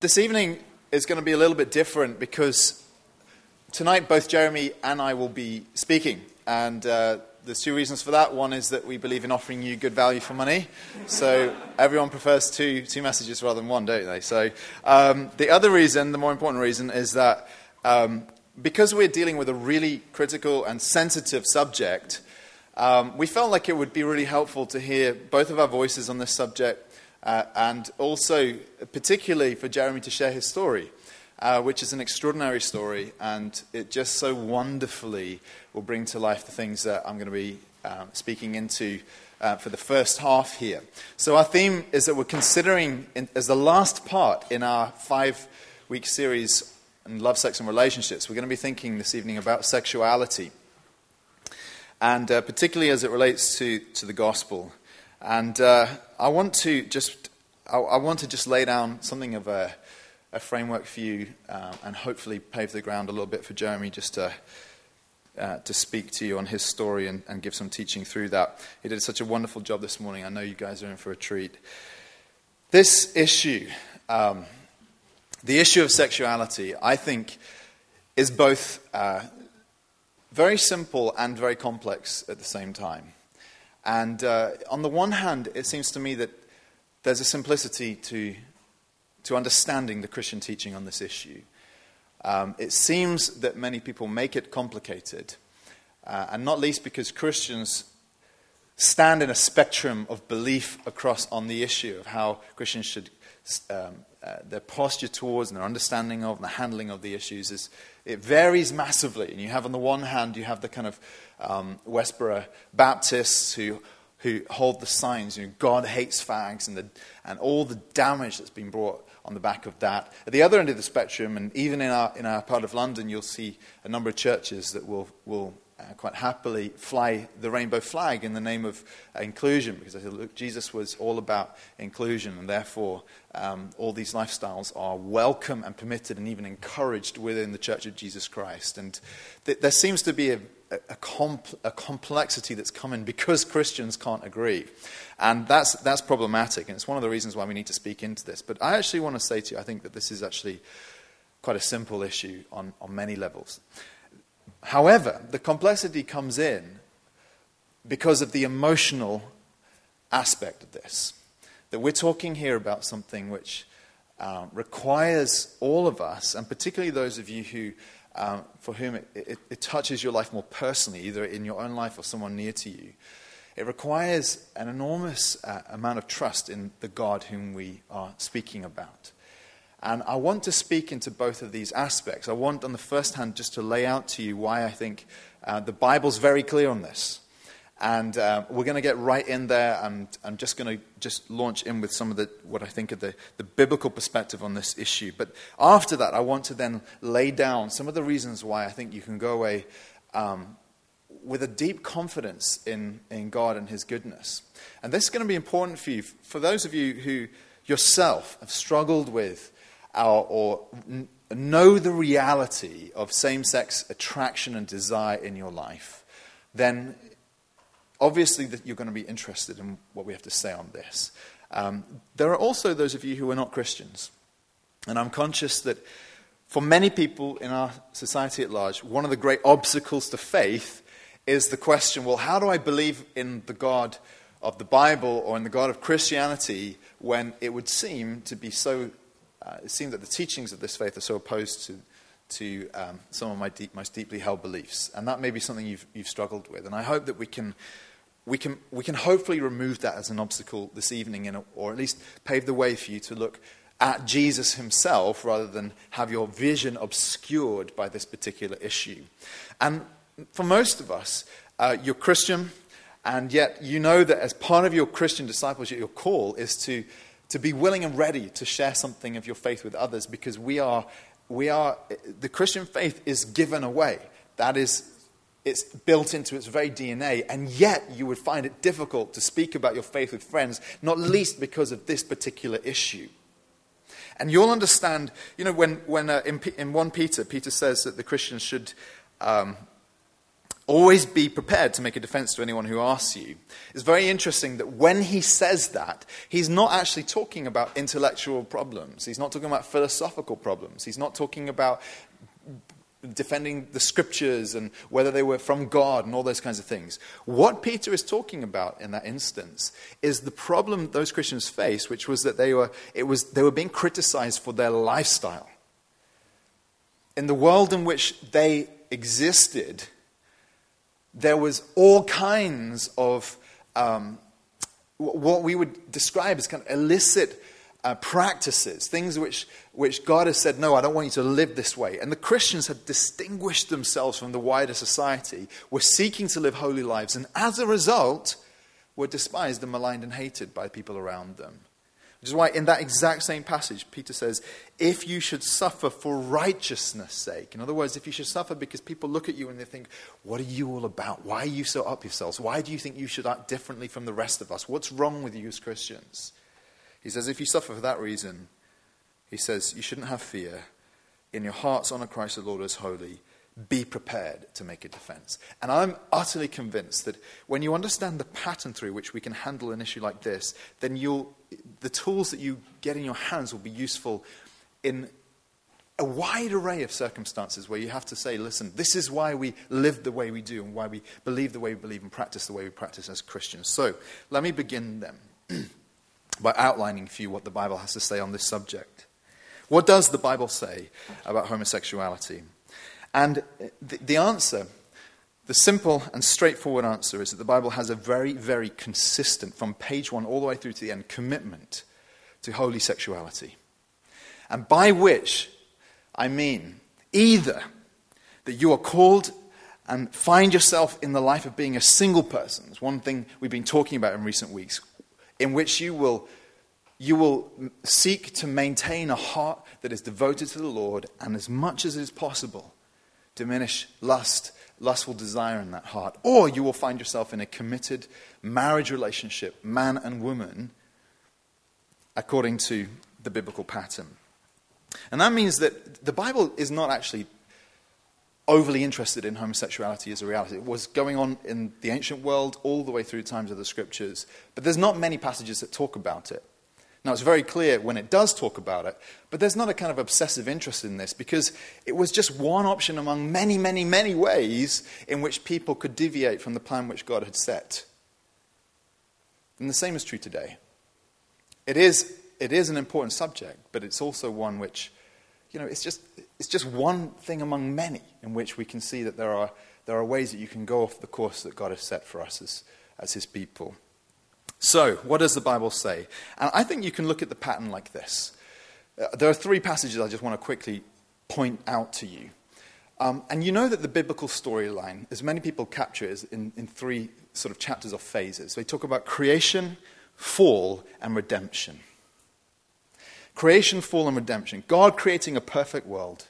This evening is going to be a little bit different because tonight both Jeremy and I will be speaking. And uh, there's two reasons for that. One is that we believe in offering you good value for money. So everyone prefers two, two messages rather than one, don't they? So um, the other reason, the more important reason, is that um, because we're dealing with a really critical and sensitive subject, um, we felt like it would be really helpful to hear both of our voices on this subject uh, and also, particularly, for Jeremy to share his story, uh, which is an extraordinary story, and it just so wonderfully will bring to life the things that I'm going to be um, speaking into uh, for the first half here. So, our theme is that we're considering, in, as the last part in our five week series on love, sex, and relationships, we're going to be thinking this evening about sexuality, and uh, particularly as it relates to, to the gospel. And uh, I want to just I, I, want to just lay down something of a, a framework for you, um, and hopefully pave the ground a little bit for Jeremy just to. Uh, to speak to you on his story and, and, give some teaching through that. He did such a wonderful job this morning. I know you guys are in for a treat. This issue, um, the issue of sexuality, I think, is both uh, very simple and very complex at the same time. And uh, on the one hand, it seems to me that there's a simplicity to, to understanding the Christian teaching on this issue. Um, it seems that many people make it complicated, uh, and not least because Christians stand in a spectrum of belief across on the issue of how Christians should, um, uh, their posture towards and their understanding of and the handling of the issues is, it varies massively. And you have, on the one hand, you have the kind of um, Westboro Baptists who, who hold the signs, you know, God hates fags, and, the, and all the damage that's been brought on the back of that. At the other end of the spectrum, and even in our, in our part of London, you'll see a number of churches that will, will uh, quite happily fly the rainbow flag in the name of uh, inclusion because I said, look, Jesus was all about inclusion, and therefore um, all these lifestyles are welcome and permitted and even encouraged within the Church of Jesus Christ. And th- there seems to be a, a, comp- a, complexity that's coming because Christians can't agree. And that's, that's problematic, and it's one of the reasons why we need to speak into this. But I actually want to say to you, I think that this is actually quite a simple issue on, on many levels. However, the complexity comes in because of the emotional aspect of this. That we're talking here about something which uh, requires all of us, and particularly those of you who, uh, for whom it, it, it touches your life more personally, either in your own life or someone near to you, it requires an enormous uh, amount of trust in the God whom we are speaking about. And I want to speak into both of these aspects. I want, on the first hand, just to lay out to you why I think uh, the Bible's very clear on this. And uh, we're going to get right in there. And I'm just going to just launch in with some of the, what I think of the, the biblical perspective on this issue. But after that, I want to then lay down some of the reasons why I think you can go away um, with a deep confidence in, in God and His goodness. And this is going to be important for you. For those of you who yourself have struggled with or, or know the reality of same sex attraction and desire in your life, then obviously that you're going to be interested in what we have to say on this. Um, there are also those of you who are not Christians. And I'm conscious that for many people in our society at large, one of the great obstacles to faith is the question well, how do I believe in the God of the Bible or in the God of Christianity when it would seem to be so uh, it seems that the teachings of this faith are so opposed to, to um, some of my deep, most deeply held beliefs. And that may be something you've, you've struggled with. And I hope that we can, we, can, we can hopefully remove that as an obstacle this evening, in a, or at least pave the way for you to look at Jesus himself rather than have your vision obscured by this particular issue. And for most of us, uh, you're Christian, and yet you know that as part of your Christian discipleship, your call is to to be willing and ready to share something of your faith with others because we are, we are the Christian faith is given away. That is, it's built into its very DNA, and yet you would find it difficult to speak about your faith with friends, not least because of this particular issue. And you'll understand, you know, when, when uh, in, in 1 Peter, Peter says that the Christians should um, Always be prepared to make a defense to anyone who asks you. It's very interesting that when he says that, he's not actually talking about intellectual problems. He's not talking about philosophical problems. He's not talking about defending the scriptures and whether they were from God and all those kinds of things. What Peter is talking about in that instance is the problem those Christians faced, which was that they were, it was, they were being criticized for their lifestyle. In the world in which they existed, there was all kinds of um, what we would describe as kind of illicit uh, practices, things which, which God has said, no, I don't want you to live this way. And the Christians had distinguished themselves from the wider society, were seeking to live holy lives, and as a result, were despised and maligned and hated by people around them. Which is why, in that exact same passage, Peter says, if you should suffer for righteousness' sake, in other words, if you should suffer because people look at you and they think, what are you all about? Why are you so up yourselves? Why do you think you should act differently from the rest of us? What's wrong with you as Christians? He says, if you suffer for that reason, he says, you shouldn't have fear. In your hearts, honor Christ the Lord as holy be prepared to make a defense. And I'm utterly convinced that when you understand the pattern through which we can handle an issue like this, then you'll, the tools that you get in your hands will be useful in a wide array of circumstances where you have to say, listen, this is why we live the way we do and why we believe the way we believe and practice the way we practice as Christians. So let me begin then by outlining for you what the Bible has to say on this subject. What does the Bible say about homosexuality? And the, the answer, the simple and straightforward answer, is that the Bible has a very, very consistent, from page one all the way through to the end, commitment to holy sexuality. And by which I mean either that you are called and find yourself in the life of being a single person. It's one thing we've been talking about in recent weeks, in which you will, you will seek to maintain a heart that is devoted to the Lord and as much as is possible diminish lust, lustful desire in that heart. Or you will find yourself in a committed marriage relationship, man and woman, according to the biblical pattern. And that means that the Bible is not actually overly interested in homosexuality as a reality. It was going on in the ancient world all the way through times of the scriptures, but there's not many passages that talk about it. Now, it's very clear when it does talk about it, but there's not a kind of obsessive interest in this because it was just one option among many, many, many ways in which people could deviate from the plan which God had set. And the same is true today. It is, it is an important subject, but it's also one which, you know, it's just, it's just one thing among many in which we can see that there are, there are ways that you can go off the course that God has set for us as, as His people. So, what does the Bible say? And I think you can look at the pattern like this. Uh, there are three passages I just want to quickly point out to you. Um, and you know that the biblical storyline, as many people capture it, is in, in three sort of chapters or phases. They talk about creation, fall, and redemption. Creation, fall, and redemption. God creating a perfect world.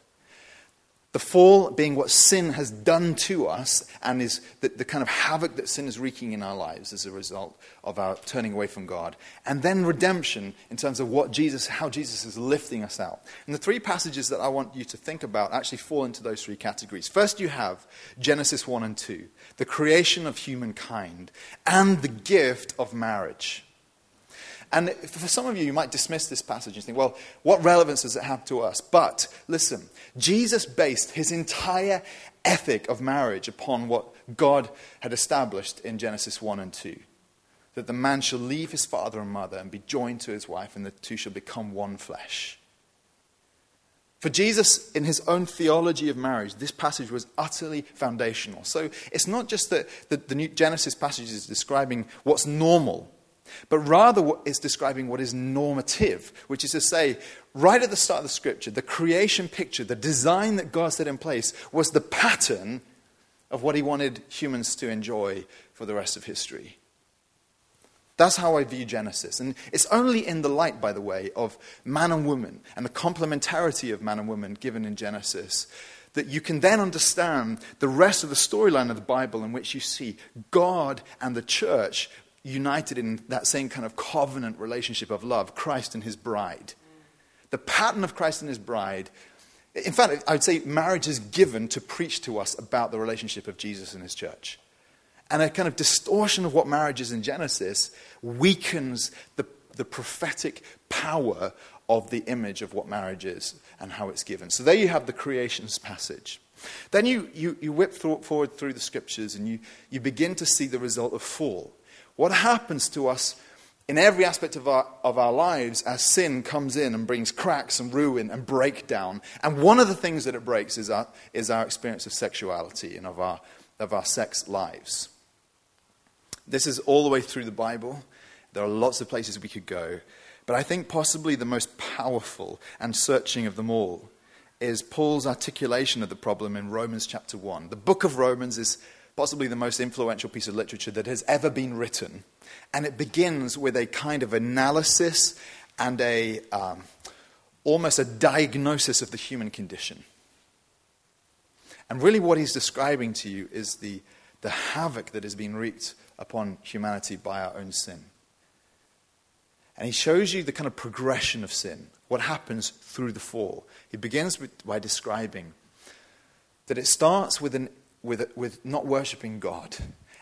The fall being what sin has done to us and is the, the, kind of havoc that sin is wreaking in our lives as a result of our turning away from God. And then redemption in terms of what Jesus, how Jesus is lifting us out. And the three passages that I want you to think about actually fall into those three categories. First, you have Genesis 1 and 2, the creation of humankind and the gift of marriage. And for some of you, you might dismiss this passage and think, well, what relevance does it have to us? But listen, Jesus based his entire ethic of marriage upon what God had established in Genesis 1 and 2 that the man shall leave his father and mother and be joined to his wife, and the two shall become one flesh. For Jesus, in his own theology of marriage, this passage was utterly foundational. So it's not just that the, Genesis passage is describing what's normal but rather it's describing what is normative, which is to say, right at the start of the scripture, the creation picture, the design that God set in place was the pattern of what he wanted humans to enjoy for the rest of history. That's how I view Genesis. And it's only in the light, by the way, of man and woman and the complementarity of man and woman given in Genesis that you can then understand the rest of the storyline of the Bible in which you see God and the church united in that same kind of covenant relationship of love, Christ and his bride. The pattern of Christ and his bride In fact, I would say marriage is given to preach to us about the relationship of Jesus and his church. And a kind of distortion of what marriage is in Genesis weakens the, the prophetic power of the image of what marriage is and how it's given. So there you have the creations passage. Then you, you, you whip forward through the scriptures and you, you begin to see the result of fall. What happens to us in every aspect of our, of our lives as sin comes in and brings cracks and ruin and breakdown? And one of the things that it breaks is our, is our experience of sexuality and of our, of our sex lives. This is all the way through the Bible. There are lots of places we could go. But I think possibly the most powerful and searching of them all is Paul's articulation of the problem in Romans chapter 1. The book of Romans is possibly the most influential piece of literature that has ever been written. And it begins with a kind of analysis and a um, almost a diagnosis of the human condition. And really, what he's describing to you is the, the havoc that has been wreaked upon humanity by our own sin. And he shows you the kind of progression of sin, what happens through the fall. He begins with, by describing that it starts with, an, with, with not worshipping God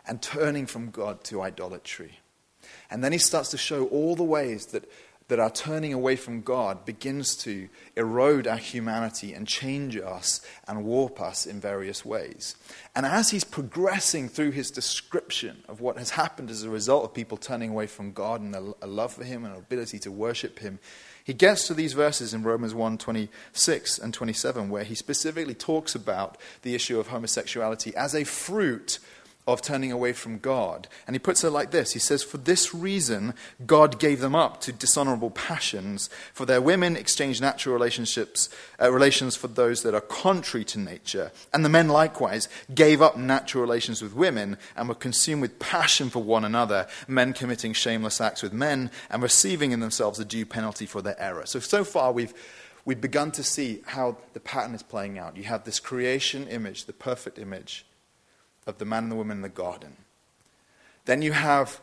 and turning from God to idolatry. And then he starts to show all the ways that, that our turning away from God begins to erode our humanity and change us and warp us in various ways. And as he's progressing through his description of what has happened as a result of people turning away from God and a, love for him and an ability to worship him, he gets to these verses in Romans 1 26 and 27, where he specifically talks about the issue of homosexuality as a fruit of turning away from God. And he puts it like this He says, For this reason, God gave them up to dishonorable passions, for their women exchanged natural relationships, uh, relations for those that are contrary to nature. And the men likewise gave up natural relations with women and were consumed with passion for one another, men committing shameless acts with men and receiving in themselves the due penalty for their error. So, so far, we've we've begun to see how the pattern is playing out. You have this creation image, the perfect image of the man and the woman in the garden. Then you have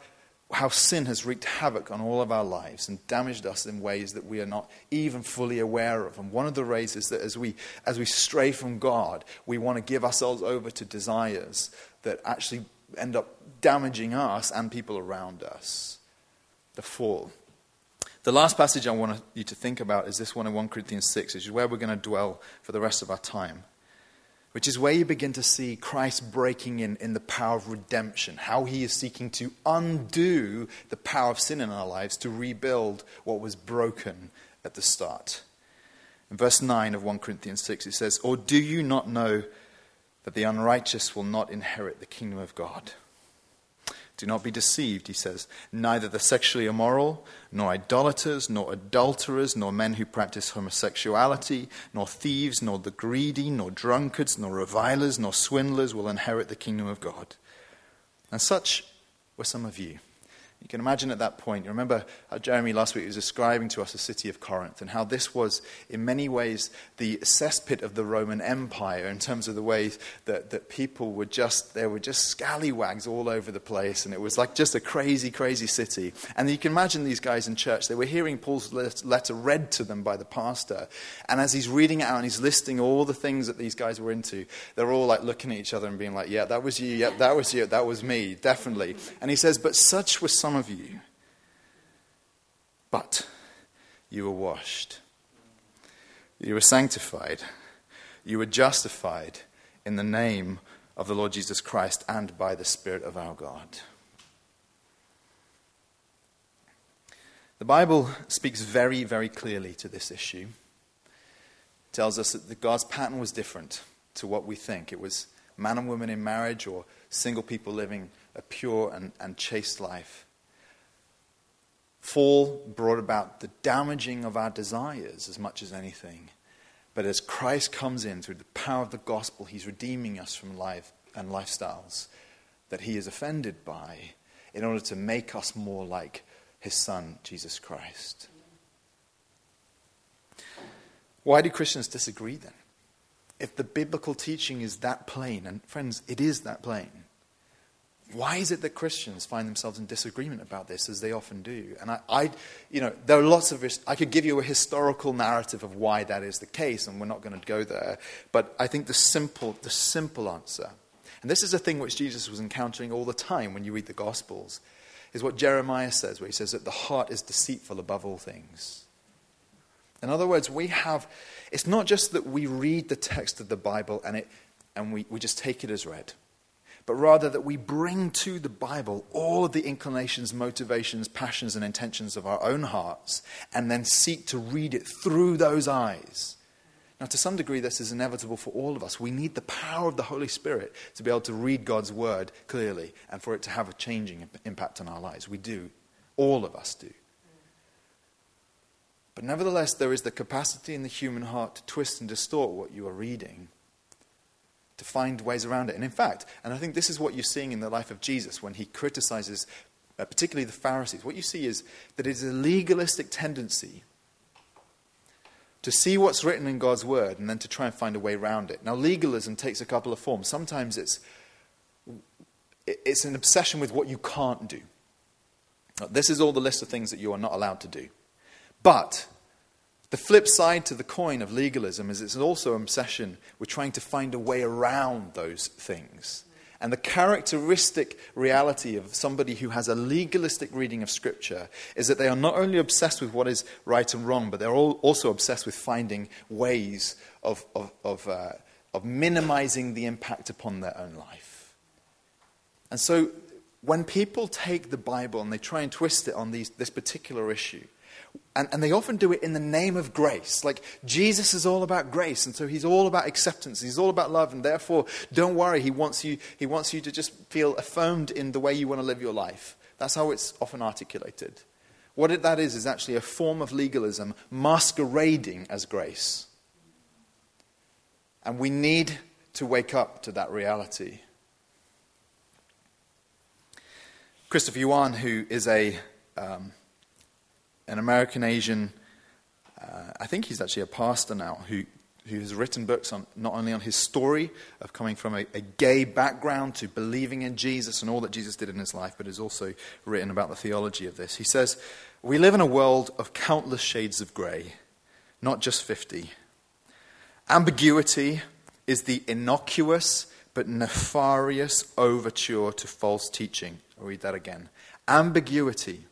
how sin has wreaked havoc on all of our lives and damaged us in ways that we are not even fully aware of. And one of the ways is that as we, as we stray from God, we want to give ourselves over to desires that actually end up damaging us and people around us. The fall. The last passage I want you to think about is this one in 1 Corinthians 6, which is where we're going to dwell for the rest of our time which is where you begin to see Christ breaking in in the power of redemption, how he is seeking to undo the power of sin in our lives to rebuild what was broken at the start. In verse 9 of 1 Corinthians 6, it says, Or do you not know that the unrighteous will not inherit the kingdom of God? Do not be deceived, he says. Neither the sexually immoral, nor idolaters, nor adulterers, nor men who practice homosexuality, nor thieves, nor the greedy, nor drunkards, nor revilers, nor swindlers will inherit the kingdom of God. And such were some of you. You can imagine at that point, you remember how Jeremy last week was describing to us the city of Corinth and how this was, in many ways, the cesspit of the Roman Empire in terms of the ways that, that people were just, there were just scallywags all over the place. And it was like just a crazy, crazy city. And you can imagine these guys in church, they were hearing Paul's letter read to them by the pastor. And as he's reading it out and he's listing all the things that these guys were into, they're all like looking at each other and being like, yeah, that was you, yeah, that was you, that was me, definitely. And he says, but such were some some of you. But you were washed, you were sanctified, you were justified in the name of the Lord Jesus Christ and by the Spirit of our God. The Bible speaks very, very clearly to this issue. It tells us that God's pattern was different to what we think. It was man and woman in marriage or single people living a pure and, and chaste life fall brought about the damaging of our desires as much as anything. But as Christ comes in through the power of the gospel, he's redeeming us from life and lifestyles that he is offended by in order to make us more like his son, Jesus Christ. Why do Christians disagree then? If the biblical teaching is that plain, and friends, it is that plain, why is it that Christians find themselves in disagreement about this, as they often do? And I, I, you know, there are lots of, I could give you a historical narrative of why that is the case, and we're not going to go there. But I think the simple, the simple answer, and this is a thing which Jesus was encountering all the time when you read the Gospels, is what Jeremiah says, where he says that the heart is deceitful above all things. In other words, we have, it's not just that we read the text of the Bible and, it, and we, we just take it as read but rather that we bring to the Bible all of the inclinations, motivations, passions, and intentions of our own hearts, and then seek to read it through those eyes. Now, to some degree, this is inevitable for all of us. We need the power of the Holy Spirit to be able to read God's word clearly and for it to have a changing impact on our lives. We do. All of us do. But nevertheless, there is the capacity in the human heart to twist and distort what you are reading to find ways around it. And in fact, and I think this is what you're seeing in the life of Jesus when he criticizes, uh, particularly the Pharisees, what you see is that it is a legalistic tendency to see what's written in God's word and then to try and find a way around it. Now, legalism takes a couple of forms. Sometimes it's, it's an obsession with what you can't do. This is all the list of things that you are not allowed to do. But the flip side to the coin of legalism is it's also an obsession with trying to find a way around those things. And the characteristic reality of somebody who has a legalistic reading of Scripture is that they are not only obsessed with what is right and wrong, but they're also obsessed with finding ways of, of, of, uh, of minimizing the impact upon their own life. And so when people take the Bible and they try and twist it on these, this particular issue, and, and they often do it in the name of grace. Like, Jesus is all about grace, and so he's all about acceptance. He's all about love, and therefore, don't worry. He wants you, he wants you to just feel affirmed in the way you want to live your life. That's how it's often articulated. What it, that is, is actually a form of legalism masquerading as grace. And we need to wake up to that reality. Christopher Yuan, who is a um, an American Asian, uh, I think he's actually a pastor now, who, who has written books on not only on his story of coming from a, a, gay background to believing in Jesus and all that Jesus did in his life, but has also written about the theology of this. He says, We live in a world of countless shades of grey, not just 50. Ambiguity is the innocuous but nefarious overture to false teaching. I'll read that again. Ambiguity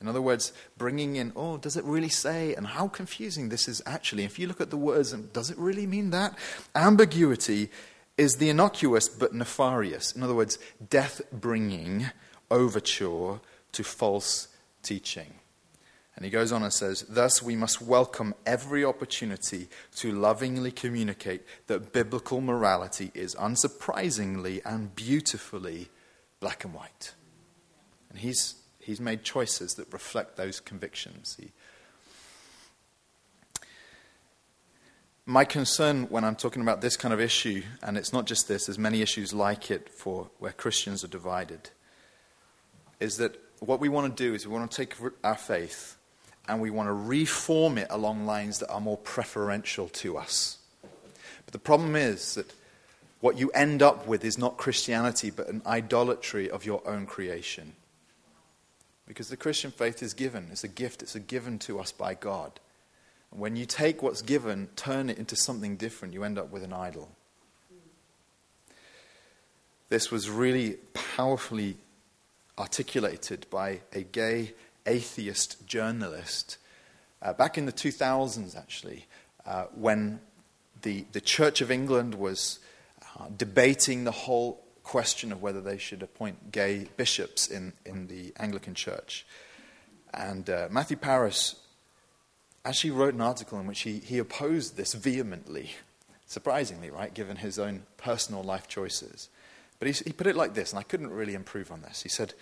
in other words, bringing in, oh, does it really say? And how confusing this is actually. If you look at the words, and does it really mean that? Ambiguity is the innocuous but nefarious. In other words, death bringing overture to false teaching. And he goes on and says, Thus we must welcome every opportunity to lovingly communicate that biblical morality is unsurprisingly and beautifully black and white. And he's He's made choices that reflect those convictions. He, my concern when I'm talking about this kind of issue, and it's not just this, there's many issues like it for where Christians are divided, is that what we want to do is we want to take our faith and we want to reform it along lines that are more preferential to us. But the problem is that what you end up with is not Christianity, but an idolatry of your own creation. Because the Christian faith is given, it's a gift, it's a given to us by God. And when you take what's given, turn it into something different, you end up with an idol. This was really powerfully articulated by a gay atheist journalist uh, back in the 2000s, actually, uh, when the, the Church of England was uh, debating the whole question of whether they should appoint gay bishops in, in the Anglican Church. And uh, Matthew Parris actually wrote an article in which he, he opposed this vehemently, surprisingly, right, given his own personal life choices. But he, he put it like this, and I couldn't really improve on this. He said,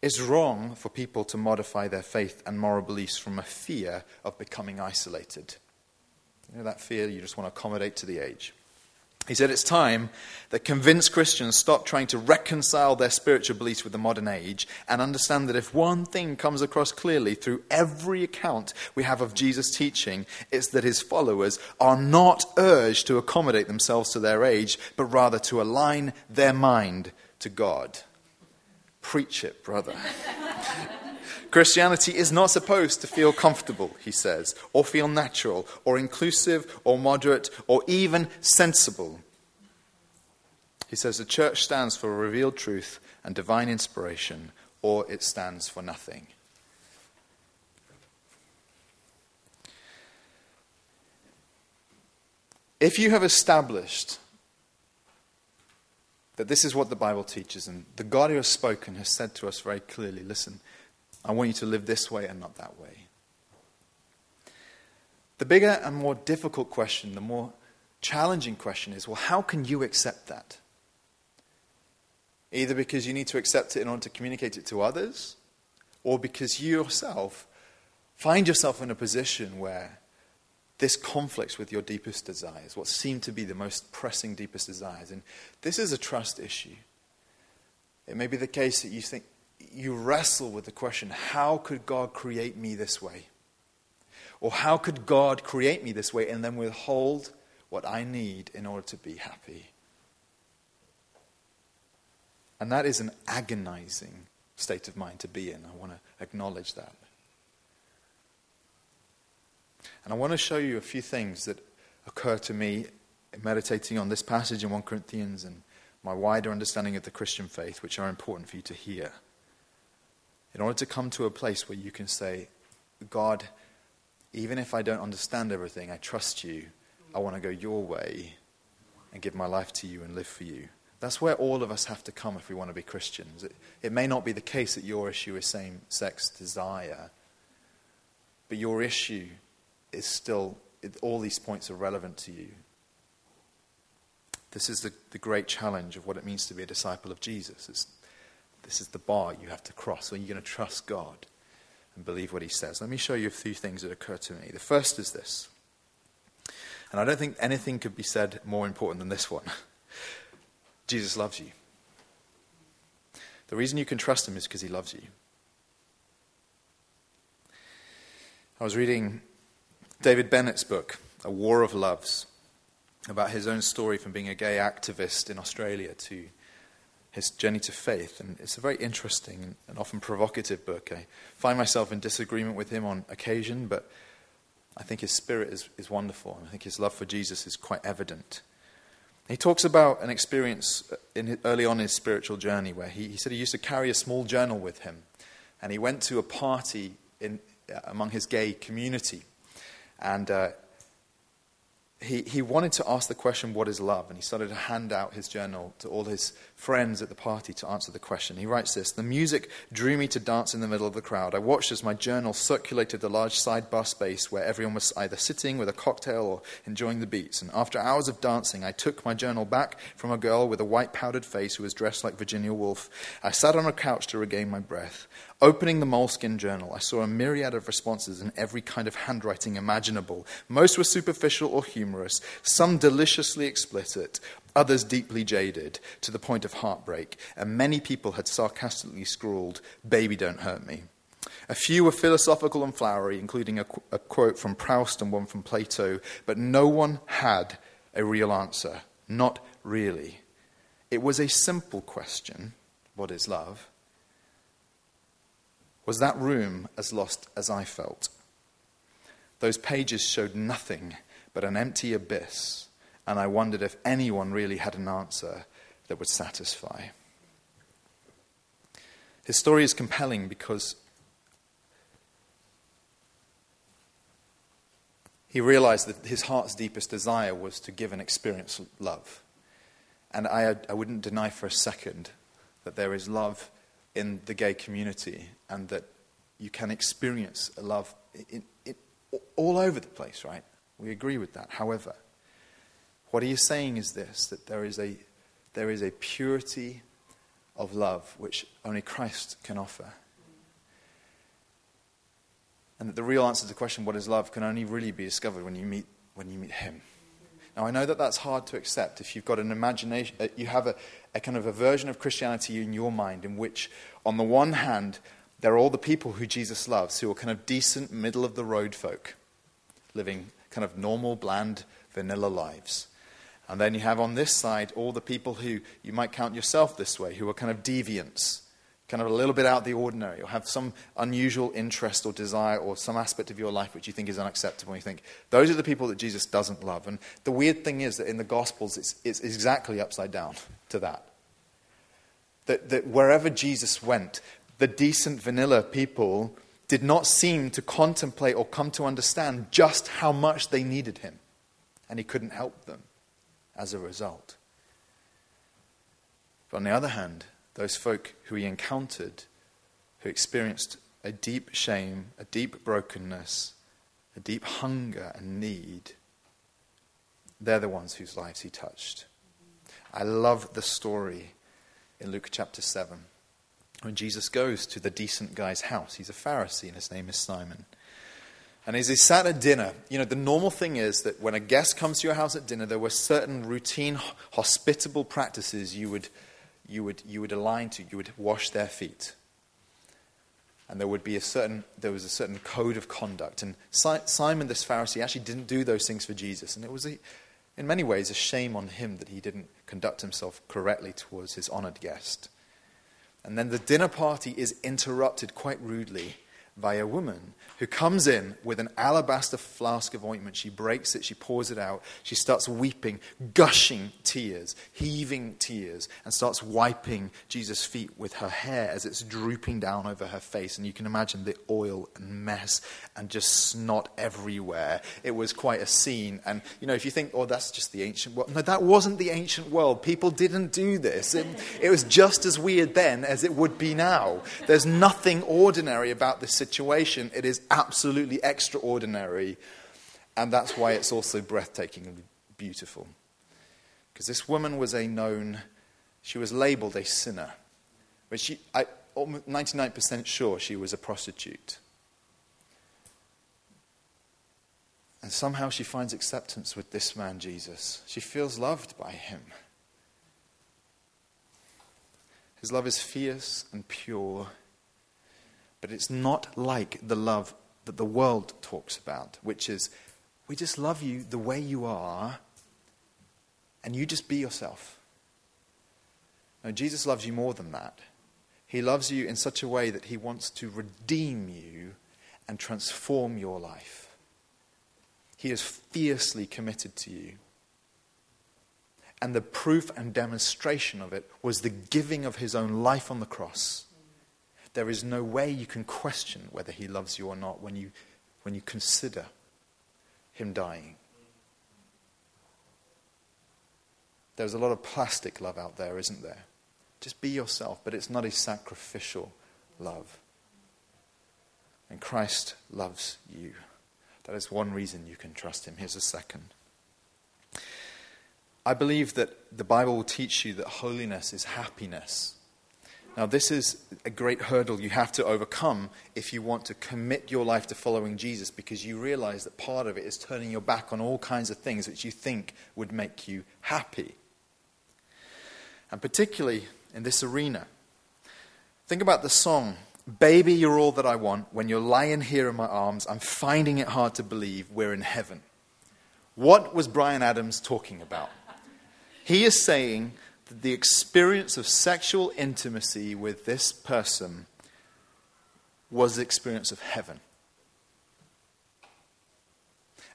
It's wrong for people to modify their faith and moral beliefs from a fear of becoming isolated. You know, that fear you just want to accommodate to the age. He said it's time that convinced Christians stop trying to reconcile their spiritual beliefs with the modern age and understand that if one thing comes across clearly through every account we have of Jesus' teaching, it's that his followers are not urged to accommodate themselves to their age, but rather to align their mind to God. Preach it, brother. Christianity is not supposed to feel comfortable, he says, or feel natural, or inclusive, or moderate, or even sensible. He says the church stands for revealed truth and divine inspiration, or it stands for nothing. If you have established that this is what the Bible teaches, and the God who has spoken has said to us very clearly listen, I want you to live this way and not that way. The bigger and more difficult question, the more challenging question is well, how can you accept that? Either because you need to accept it in order to communicate it to others, or because you yourself find yourself in a position where this conflicts with your deepest desires, what seem to be the most pressing, deepest desires. And this is a trust issue. It may be the case that you think you wrestle with the question how could God create me this way? Or how could God create me this way and then withhold what I need in order to be happy? And that is an agonizing state of mind to be in. I want to acknowledge that. And I want to show you a few things that occur to me meditating on this passage in 1 Corinthians and my wider understanding of the Christian faith, which are important for you to hear. In order to come to a place where you can say, God, even if I don't understand everything, I trust you. I want to go your way and give my life to you and live for you. That's where all of us have to come if we want to be Christians. It, it may not be the case that your issue is same sex desire, but your issue is still, it, all these points are relevant to you. This is the, the great challenge of what it means to be a disciple of Jesus. It's, this is the bar you have to cross. when you're going to trust God and believe what He says? Let me show you a few things that occur to me. The first is this, and I don't think anything could be said more important than this one Jesus loves you. The reason you can trust Him is because He loves you. I was reading David Bennett's book, A War of Loves, about his own story from being a gay activist in Australia to his journey to faith. And it's a very interesting and often provocative book. I find myself in disagreement with him on occasion, but I think his spirit is, is wonderful. And I think his love for Jesus is quite evident. He talks about an experience in, early on in his spiritual journey where he, he said he used to carry a small journal with him. And he went to a party in, among his gay community. And uh, he, he wanted to ask the question, What is love? And he started to hand out his journal to all his friends at the party to answer the question. He writes this The music drew me to dance in the middle of the crowd. I watched as my journal circulated the large side sidebar space where everyone was either sitting with a cocktail or enjoying the beats. And after hours of dancing, I took my journal back from a girl with a white powdered face who was dressed like Virginia Woolf. I sat on a couch to regain my breath. Opening the moleskin journal, I saw a myriad of responses in every kind of handwriting imaginable. Most were superficial or humorous, some deliciously explicit, others deeply jaded, to the point of heartbreak, and many people had sarcastically scrawled, Baby, don't hurt me. A few were philosophical and flowery, including a, a quote from Proust and one from Plato, but no one had a real answer. Not really. It was a simple question what is love? Was that room as lost as I felt? Those pages showed nothing but an empty abyss, and I wondered if anyone really had an answer that would satisfy. His story is compelling because he realized that his heart's deepest desire was to give and experience love. And I, I wouldn't deny for a second that there is love in the gay community and that you can experience love in, in, all over the place, right? We agree with that. However, what he is saying is this that there is a, there is a purity of love which only Christ can offer. And that the real answer to the question, what is love, can only really be discovered when you meet, when you meet him. Now, I know that that's hard to accept if you've got an imagination, uh, you have a, a kind of a version of Christianity in your mind in which, on the one hand, there are all the people who Jesus loves, who are kind of decent, middle of the road folk, living kind of normal, bland, vanilla lives. And then you have on this side all the people who you might count yourself this way, who are kind of deviants, kind of a little bit out of the ordinary, or have some unusual interest or desire or some aspect of your life which you think is unacceptable, and you think, those are the people that Jesus doesn't love. And the weird thing is that in the Gospels, it's, it's exactly upside down to that. That, that wherever Jesus went, the decent vanilla people did not seem to contemplate or come to understand just how much they needed him. And he couldn't help them as a result. But on the other hand, those folk who he encountered, who experienced a deep shame, a deep brokenness, a deep hunger and need, they're the ones whose lives he touched. I love the story in Luke chapter 7 when Jesus goes to the decent guy's house. He's a Pharisee and his name is Simon. And as he sat at dinner, you know, the normal thing is that when a guest comes to your house at dinner, there were certain routine, hospitable practices you would you would, you would align to. You would wash their feet. And there would be a certain, there was a certain code of conduct. And Simon, this Pharisee, actually didn't do those things for Jesus. And it was, a, in many ways, a shame on him that he didn't conduct himself correctly towards his honored guest. And then the dinner party is interrupted quite rudely by a woman who comes in with an alabaster flask of ointment. She breaks it, she pours it out, she starts weeping, gushing tears, heaving tears, and starts wiping Jesus' feet with her hair as it's drooping down over her face. And you can imagine the oil and mess and just snot everywhere. It was quite a scene. And, you know, if you think, oh, that's just the ancient world. No, that wasn't the ancient world. People didn't do this. It, it was just as weird then as it would be now. There's nothing ordinary about this situation. It is absolutely extraordinary. And that's why it's also breathtakingly beautiful. Because this woman was a known, she was labeled a sinner. But she, I, 99% sure she was a prostitute. And somehow she finds acceptance with this man, Jesus. She feels loved by him. His love is fierce and pure, but it's not like the love that the world talks about, which is we just love you the way you are, and you just be yourself. Now, Jesus loves you more than that. He loves you in such a way that he wants to redeem you and transform your life. He is fiercely committed to you. And the proof and demonstration of it was the giving of his own life on the cross there is no way you can question whether he loves you or not when you, when you consider him dying. There's a lot of plastic love out there, isn't there? Just be yourself, but it's not a sacrificial love. And Christ loves you. That is one reason you can trust him. Here's a second. I believe that the Bible will teach you that holiness is happiness. Now, this is a great hurdle you have to overcome if you want to commit your life to following Jesus because you realize that part of it is turning your back on all kinds of things which you think would make you happy. And particularly in this arena, think about the song, Baby, You're All That I Want. When you're lying here in my arms, I'm finding it hard to believe we're in heaven. What was Bryan Adams talking about? He is saying the experience of sexual intimacy with this person was the experience of heaven.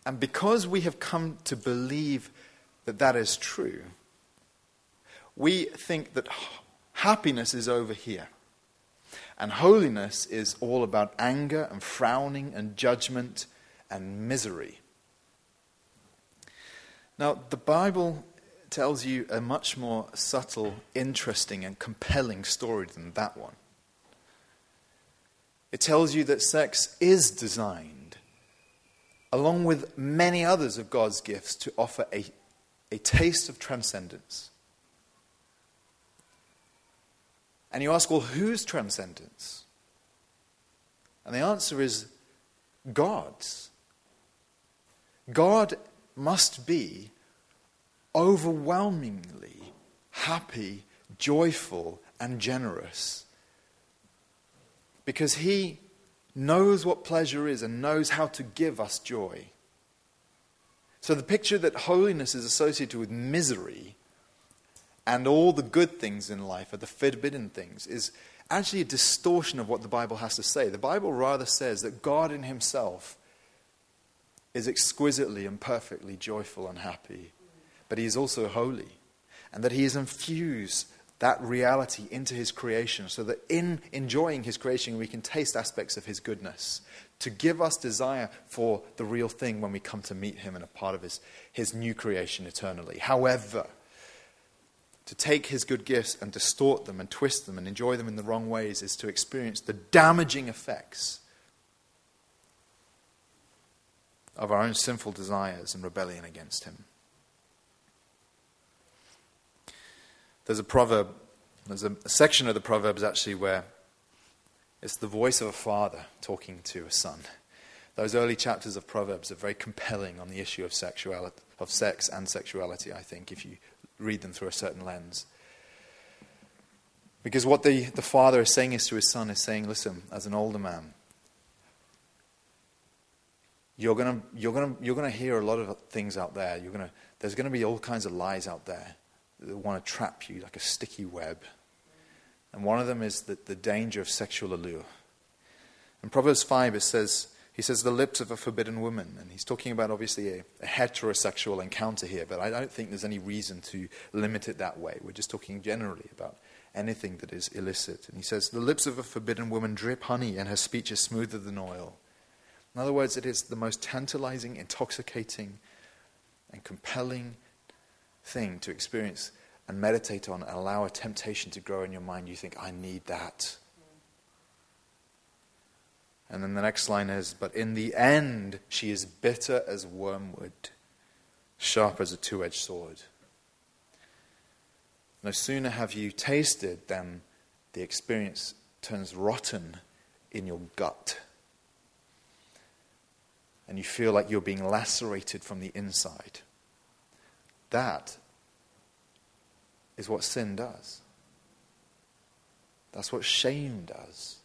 And because we have come to believe that that is true, we think that happiness is over here. And holiness is all about anger and frowning and judgment and misery. Now, the Bible tells you a much more subtle, interesting, and compelling story than that one. It tells you that sex is designed, along with many others of God's gifts, to offer a, a taste of transcendence. And you ask, well, whose transcendence? And the answer is God's. God must be overwhelmingly happy, joyful, and generous. Because He knows what pleasure is and knows how to give us joy. So the picture that holiness is associated with misery and all the good things in life are the forbidden things is actually a distortion of what the Bible has to say. The Bible rather says that God in Himself is exquisitely and perfectly joyful and happy, but He is also holy, and that He has infused that reality into His creation so that in enjoying His creation we can taste aspects of His goodness to give us desire for the real thing when we come to meet Him and a part of His, his new creation eternally. However, to take his good gifts and distort them and twist them and enjoy them in the wrong ways is to experience the damaging effects of our own sinful desires and rebellion against him. There's a proverb, there's a, a section of the Proverbs actually where it's the voice of a father talking to a son. Those early chapters of Proverbs are very compelling on the issue of sexuality, of sex and sexuality, I think, if you read them through a certain lens. Because what the, the father is saying is to his son is saying, listen, as an older man, you're going you're gonna, you're gonna hear a lot of things out there. You're gonna, there's going to be all kinds of lies out there that want to trap you like a sticky web. And one of them is the, the danger of sexual allure. In Proverbs 5, it says, he says the lips of a forbidden woman. And he's talking about obviously a, a, heterosexual encounter here, but I don't think there's any reason to limit it that way. We're just talking generally about anything that is illicit. And he says, The lips of a forbidden woman drip honey, and her speech is smoother than oil. In other words, it is the most tantalizing, intoxicating, and compelling thing to experience and meditate on and allow a temptation to grow in your mind. You think, I need that. And then the next line is, But in the end, she is bitter as wormwood, sharp as a two edged sword. No sooner have you tasted than the experience turns rotten in your gut. And you feel like you're being lacerated from the inside. That is what sin does. That's what shame does.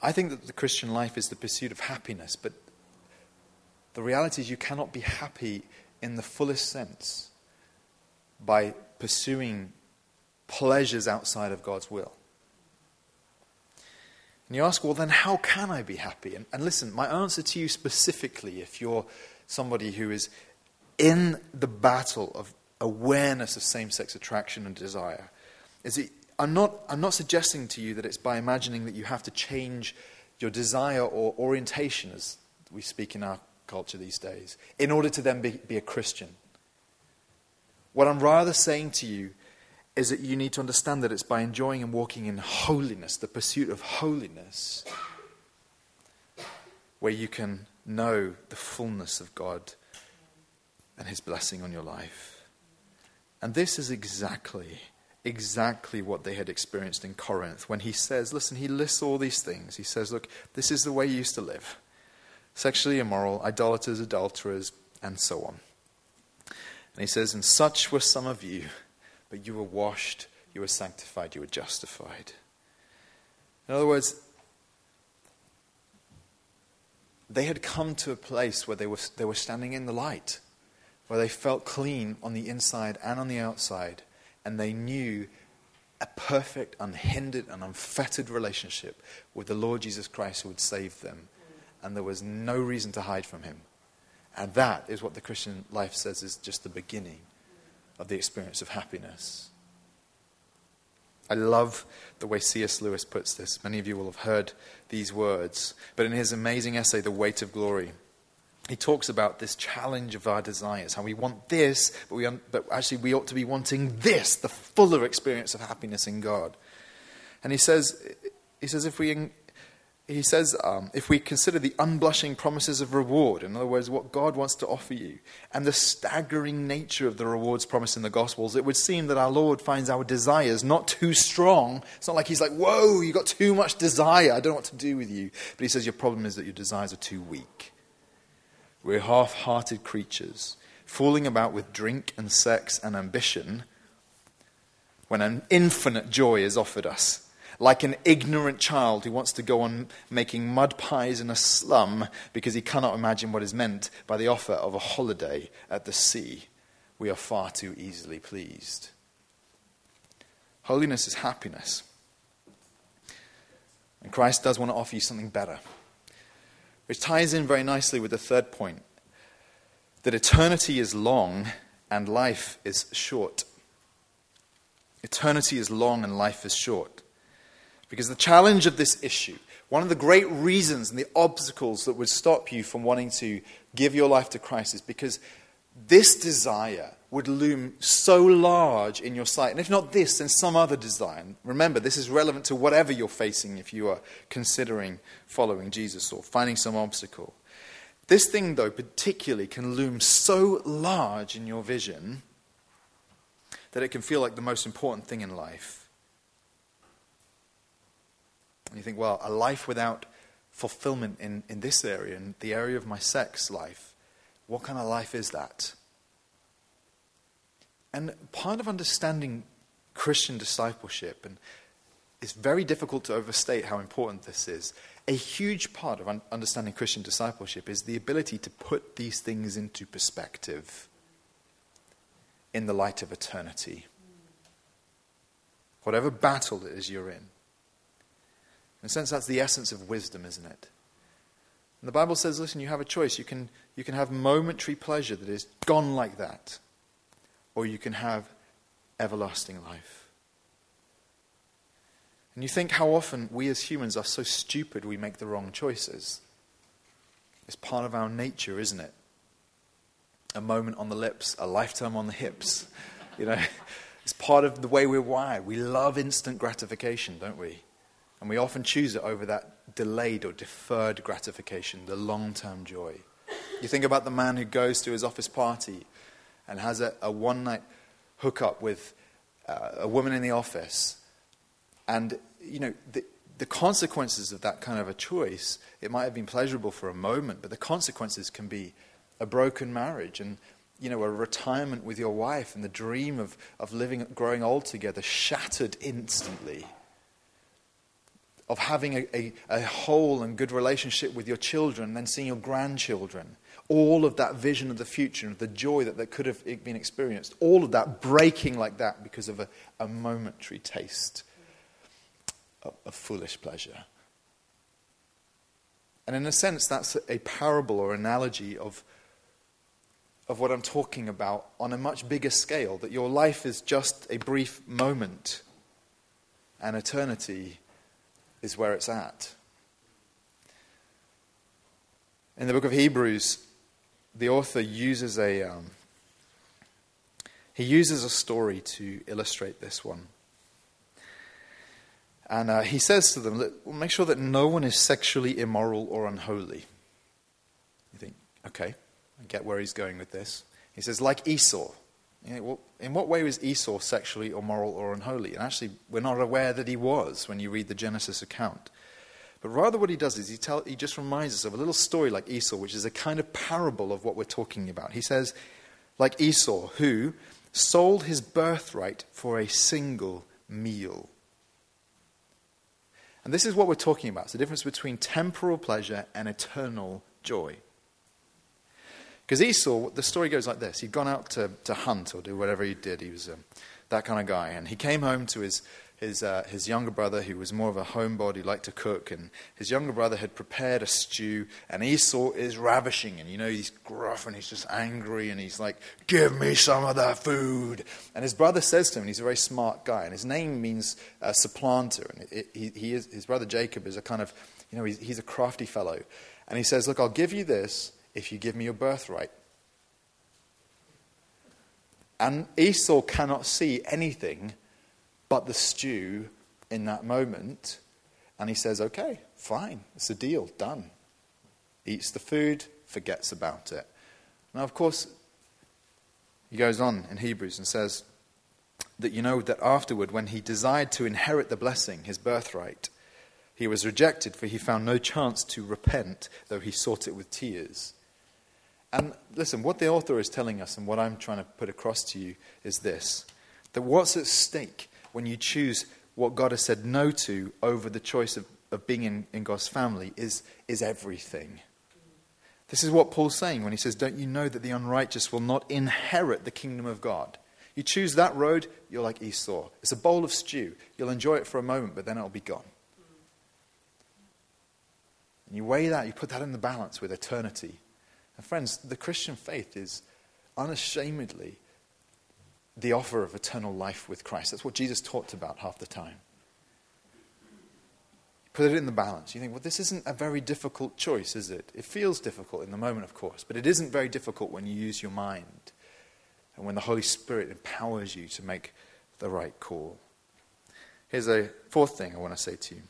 I think that the Christian life is the pursuit of happiness, but the reality is you cannot be happy in the fullest sense by pursuing pleasures outside of God's will. And you ask, well, then how can I be happy? And, and listen, my answer to you specifically, if you're somebody who is in the battle of awareness of same sex attraction and desire, is that I'm not, I'm not suggesting to you that it's by imagining that you have to change your desire or orientation, as we speak in our culture these days, in order to then be, be a Christian. What I'm rather saying to you is that you need to understand that it's by enjoying and walking in holiness, the pursuit of holiness, where you can know the fullness of God and His blessing on your life. And this is exactly exactly what they had experienced in Corinth when he says, listen, he lists all these things. He says, look, this is the way you used to live sexually immoral, idolaters, adulterers, and so on. And he says, and such were some of you, but you were washed, you were sanctified, you were justified. In other words, they had come to a place where they were, they were standing in the light, where they felt clean on the inside and on the outside and they knew a perfect, unhindered, and unfettered relationship with the Lord Jesus Christ who would save them. And there was no reason to hide from him. And that is what the Christian life says is just the beginning of the experience of happiness. I love the way C.S. Lewis puts this. Many of you will have heard these words. But in his amazing essay, The Weight of Glory, he talks about this challenge of our desires, how we want this, but, we, but actually we ought to be wanting this, the fuller experience of happiness in God. And he says, he says if we, he says, um, if we consider the unblushing promises of reward, in other words, what God wants to offer you, and the staggering nature of the rewards promised in the Gospels, it would seem that our Lord finds our desires not too strong. It's not like He's like, whoa, you've got too much desire. I don't know what to do with you. But He says, your problem is that your desires are too weak. We're half hearted creatures, fooling about with drink and sex and ambition when an infinite joy is offered us. Like an ignorant child who wants to go on making mud pies in a slum because he cannot imagine what is meant by the offer of a holiday at the sea. We are far too easily pleased. Holiness is happiness. And Christ does want to offer you something better, which ties in very nicely with the third point that eternity is long and life is short. Eternity is long and life is short. Because the challenge of this issue, one of the great reasons and the obstacles that would stop you from wanting to give your life to Christ is because this desire would loom so large in your sight. And if not this, then some other desire. Remember, this is relevant to whatever you're facing if you are considering following Jesus or finding some obstacle. This thing, though, particularly can loom so large in your vision that it can feel like the most important thing in life. And you think, well, a life without fulfillment in, in this area, in the area of my sex life, what kind of life is that? And part of understanding Christian discipleship, and it's very difficult to overstate how important this is, a huge part of un- understanding Christian discipleship is the ability to put these things into perspective in the light of eternity. Whatever battle it is you're in. In a sense, that's the essence of wisdom, isn't it? And the Bible says, listen, you have a choice. You can, you can have momentary pleasure that is gone like that, or you can have everlasting life. And you think how often we as humans are so stupid we make the wrong choices. It's part of our nature, isn't it? a moment on the lips, a lifetime on the hips. You know, it's part of the way we're wired. We love instant gratification, don't we? And we often choose it over that delayed or deferred gratification, the long term joy. You think about the man who goes to his office party and has a, a one night hookup with uh, a woman in the office. And, you know, the, the consequences of that kind of a choice, it might have been pleasurable for a moment, but the consequences can be a broken marriage and you know a retirement with your wife and the dream of, of living growing old together shattered instantly of having a, a, a whole and good relationship with your children and then seeing your grandchildren. All of that vision of the future and the joy that, that could have been experienced. All of that breaking like that because of a, a momentary taste of, of foolish pleasure. And in a sense that's a parable or analogy of of what I'm talking about on a much bigger scale, that your life is just a brief moment and eternity is where it's at. In the book of Hebrews, the author uses a um, he uses a story to illustrate this one. And uh, he says to them, make sure that no one is sexually immoral or unholy. You think, okay, I get where he's going with this. He says, like Esau. You know, well, in what way was Esau sexually immoral or unholy? And actually, we're not aware that he was when you read the Genesis account. But rather, what he does is he, tell, he just reminds us of a little story like Esau, which is a kind of parable of what we're talking about. He says, like Esau, who sold his birthright for a single meal. And this is what we're talking about. It's the difference between temporal pleasure and eternal joy. Because Esau, the story goes like this he'd gone out to, to hunt or do whatever he did. He was um, that kind of guy. And he came home to his, his, uh, his younger brother, who was more of a homebody, liked to cook. And his younger brother had prepared a stew. And Esau is ravishing. And you know, he's gruff and he's just angry. And he's like, Give me some of that food. And his brother says to him, and he's a very smart guy. And his name means uh, supplanter. And it, it, he, is, his brother Jacob is a kind of, you know, he's, he's a crafty fellow. And he says, Look, I'll give you this if you give me your birthright. And Esau cannot see anything but the stew in that moment. And he says, okay, fine, it's a deal, done. Eats the food, forgets about it. Now, of course, he goes on in Hebrews and says that you know that afterward, when he desired to inherit the blessing, his birthright, he was rejected, for he found no chance to repent, though he sought it with tears. And listen, what the author is telling us and what I'm trying to put across to you is this that what's at stake when you choose what God has said no to over the choice of, of being in, in God's family is, is everything. This is what Paul's saying when he says, Don't you know that the unrighteous will not inherit the kingdom of God? You choose that road, you're like Esau. It's a bowl of stew. You'll enjoy it for a moment, but then it'll be gone. And you weigh that, you put that in the balance with eternity. And friends, the Christian faith is unashamedly the offer of eternal life with Christ. That's what Jesus talked about half the time. Put it in the balance. You think, well, this isn't a very difficult choice, is it? It feels difficult in the moment, of course, but it isn't very difficult when you use your mind and when the Holy Spirit empowers you to make the right call. Here's a fourth thing I want to say to you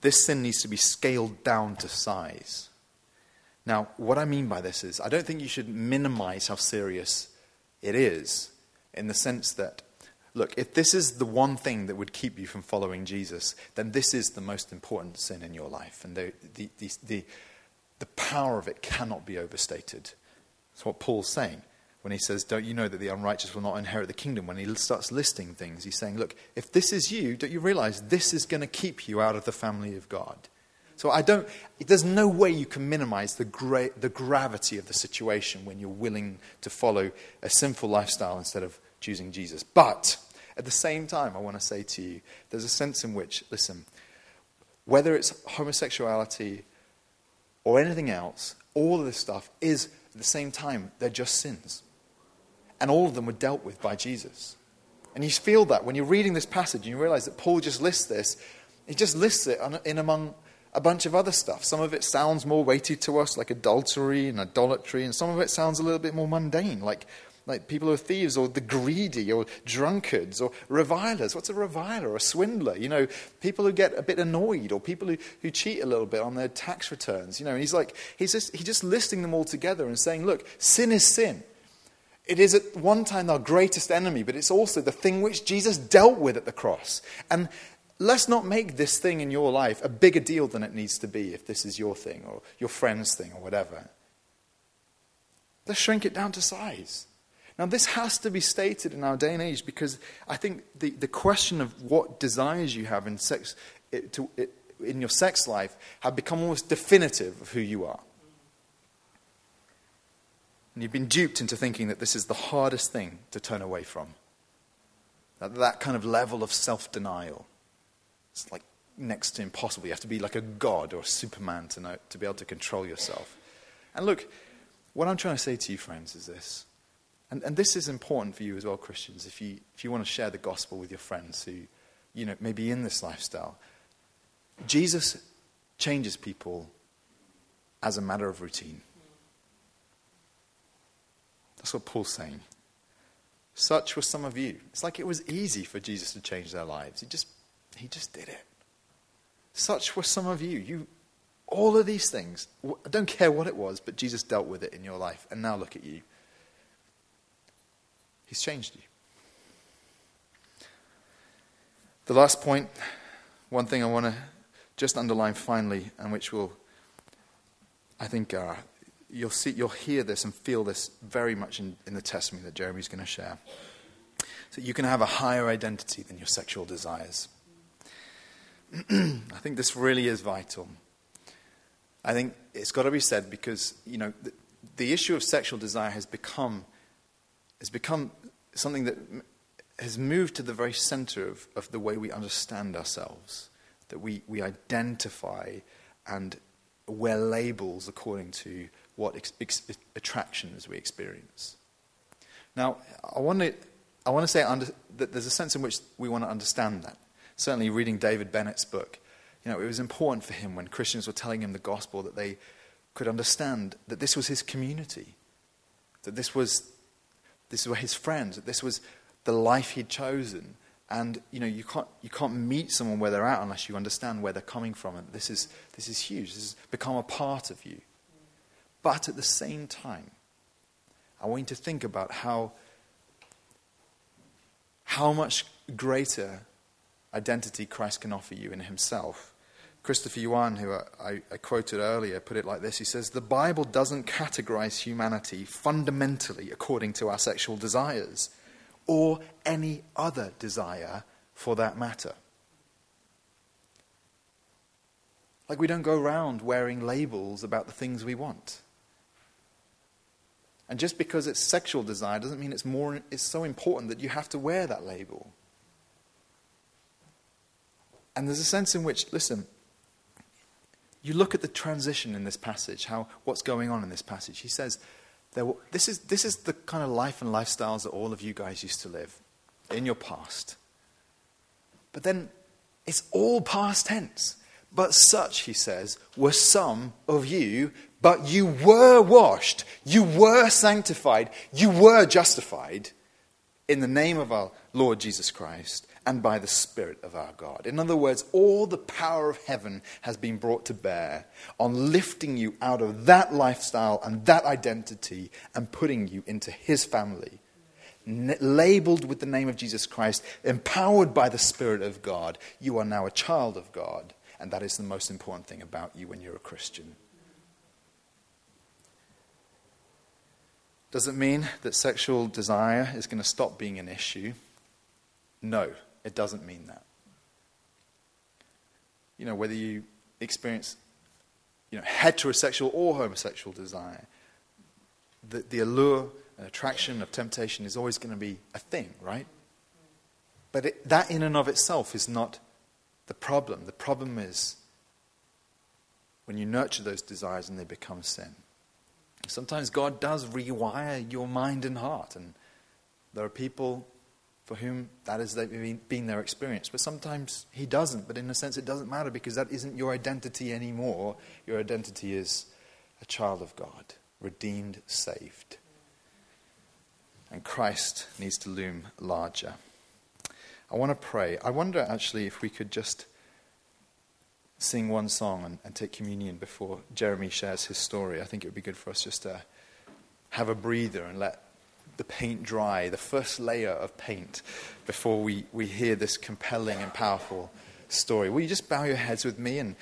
this sin needs to be scaled down to size. Now, what I mean by this is, I don't think you should minimize how serious it is, in the sense that, look, if this is the one thing that would keep you from following Jesus, then this is the most important sin in your life. And the, the, the, the, the power of it cannot be overstated. That's what Paul's saying when he says, Don't you know that the unrighteous will not inherit the kingdom? When he starts listing things, he's saying, Look, if this is you, don't you realize this is going to keep you out of the family of God? So I don't, there's no way you can minimize the, gra- the gravity of the situation when you're willing to follow a sinful lifestyle instead of choosing Jesus. But at the same time, I want to say to you, there's a sense in which, listen, whether it's homosexuality or anything else, all of this stuff is, at the same time, they're just sins. And all of them were dealt with by Jesus. And you feel that when you're reading this passage and you realize that Paul just lists this, he just lists it in among a bunch of other stuff. Some of it sounds more weighty to us, like adultery and idolatry, and some of it sounds a little bit more mundane, like, like people who are thieves or the greedy or drunkards or revilers. What's a reviler a swindler? You know, people who get a bit annoyed or people who, who cheat a little bit on their tax returns. You know, and he's like, he's just, he's just listing them all together and saying, look, sin is sin. It is at one time our greatest enemy, but it's also the thing which Jesus dealt with at the cross. And let's not make this thing in your life a bigger deal than it needs to be if this is your thing or your friend's thing or whatever. Let's shrink it down to size. Now, this has to be stated in our day and age because I think the, the question of what desires you have in, sex, it, to, it, in your sex life have become almost definitive of who you are. And you've been duped into thinking that this is the hardest thing to turn away from. That, that kind of level of self denial. It's like next to impossible. You have to be like a god or a superman to, know, to be able to control yourself. And look, what I'm trying to say to you, friends, is this. And, and this is important for you as well, Christians, if you, if you want to share the gospel with your friends who, you know, may be in this lifestyle. Jesus changes people as a matter of routine. That's what Paul's saying. Such were some of you. It's like it was easy for Jesus to change their lives. He just, he just did it. Such were some of you. You, all of these things. I don't care what it was, but Jesus dealt with it in your life. And now look at you. He's changed you. The last point, one thing I want to just underline finally, and which will, I think, uh, you'll, see, you'll hear this and feel this very much in, in the testimony that Jeremy's going to share. So you can have a higher identity than your sexual desires. I think this really is vital. I think it's got to be said because, you know, the, the issue of sexual desire has become, has become something that has moved to the very center of, of the way we understand ourselves, that we, we identify and wear labels according to what ex- ex- attractions we experience. Now, I want to, I want to say under, that there's a sense in which we want to understand that. Certainly, reading David Bennett's book, you know, it was important for him when Christians were telling him the gospel that they could understand that this was his community, that this was, this were his friends, that this was the life he'd chosen. And you know, you can't, you can't meet someone where they're at unless you understand where they're coming from. And this is, this is huge. This has become a part of you. But at the same time, I want you to think about how, how much greater identity Christ can offer you in himself. Christopher Yuan, who I, I, quoted earlier, put it like this He says, The Bible doesn't categorize humanity fundamentally according to our sexual desires or any other desire for that matter. Like we don't go around wearing labels about the things we want. And just because it's sexual desire doesn't mean it's more it's so important that you have to wear that label. And there's a sense in which, listen, you look at the transition in this passage, how what's going on in this passage. He says, this, is, this is the kind of life and lifestyles that all of you guys used to live in your past. But then it's all past tense. But such, he says, were some of you, but you were washed, you were sanctified, you were justified in the name of our Lord Jesus Christ and by the Spirit of our God. In other words, all the power of heaven has been brought to bear on lifting you out of that lifestyle and that identity and putting you into His family. N- labeled with the name of Jesus Christ, empowered by the Spirit of God, you are now a child of God. And that is the most important thing about you when you're a Christian. Does it mean that sexual desire is going to stop being an issue? No, it doesn't mean that. You know, whether you experience you know, heterosexual or homosexual desire, the, the allure and attraction of temptation is always going to be a thing, right? But it, that in and of itself is not the problem. The problem is when you nurture those desires and they become sin. Sometimes God does rewire your mind and heart, and there are people for whom that has been their experience. But sometimes He doesn't, but in a sense, it doesn't matter because that isn't your identity anymore. Your identity is a child of God, redeemed, saved. And Christ needs to loom larger. I want to pray. I wonder actually if we could just sing one song and, and, take communion before Jeremy shares his story. I think it would be good for us just to have a breather and let the paint dry, the first layer of paint, before we, we hear this compelling and powerful story. Will you just bow your heads with me? And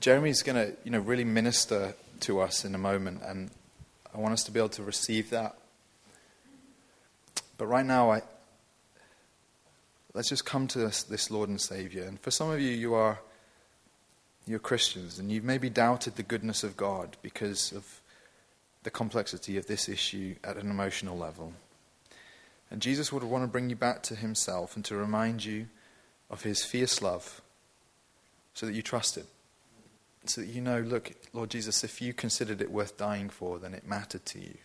Jeremy's going to you know, really minister to us in a moment, and I want us to be able to receive that. But right now, I, Let's just come to this, this Lord and Savior. And for some of you, you are you're Christians, and you've maybe doubted the goodness of God because of the complexity of this issue at an emotional level. And Jesus would want to bring you back to Himself and to remind you of His fierce love so that you trust Him. So that you know, look, Lord Jesus, if you considered it worth dying for, then it mattered to you.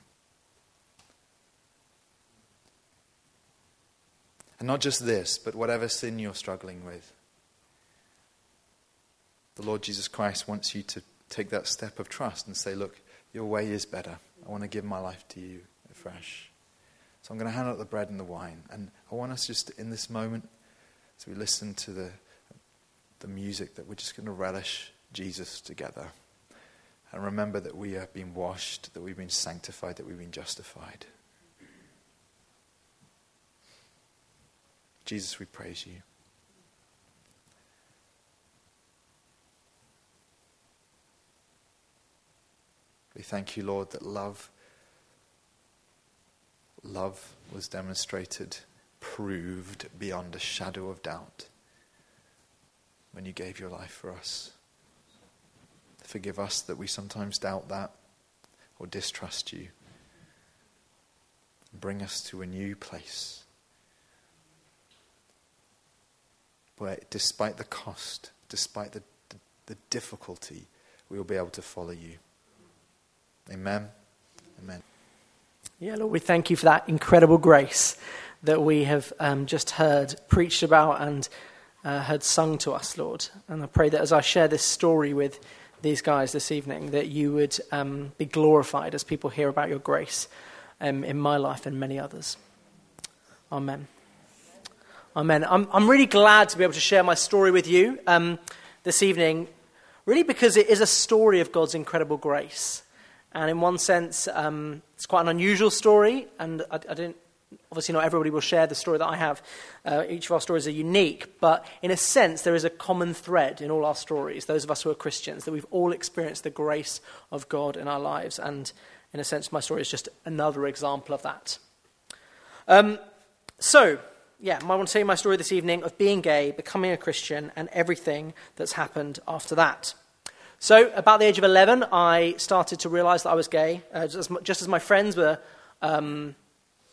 And not just this, but whatever sin you're struggling with. The Lord Jesus Christ wants you to take that step of trust and say, Look, your way is better. I want to give my life to you afresh. So I'm going to hand out the bread and the wine. And I want us just in this moment, as we listen to the, the music, that we're just going to relish Jesus together. And remember that we have been washed, that we've been sanctified, that we've been justified. Jesus, we praise you. We thank you, Lord, that love love was demonstrated, proved beyond a shadow of doubt when you gave your life for us. Forgive us that we sometimes doubt that or distrust you. Bring us to a new place where, despite the cost, despite the, the, the difficulty, we will be able to follow you. Amen. Amen. Yeah, Lord, we thank you for that incredible grace that we have um, just heard preached about and uh, heard sung to us, Lord. And I pray that as I share this story with these guys this evening, that you would um, be glorified as people hear about your grace um, in my life and many others. Amen. Amen. I'm, I'm really glad to be able to share my story with you um, this evening, really because it is a story of God's incredible grace. And in one sense, um, it's quite an unusual story, and I, I, didn't. Obviously, not everybody will share the story that I have. Uh, each of our stories are unique, but in a sense, there is a common thread in all our stories. Those of us who are Christians, that we've all experienced the grace of God in our lives, and in a sense, my story is just another example of that. Um, so, yeah, I want to tell you my story this evening of being gay, becoming a Christian, and everything that's happened after that. So, about the age of 11, I started to realize that I was gay. Uh, just, just, as my friends were um,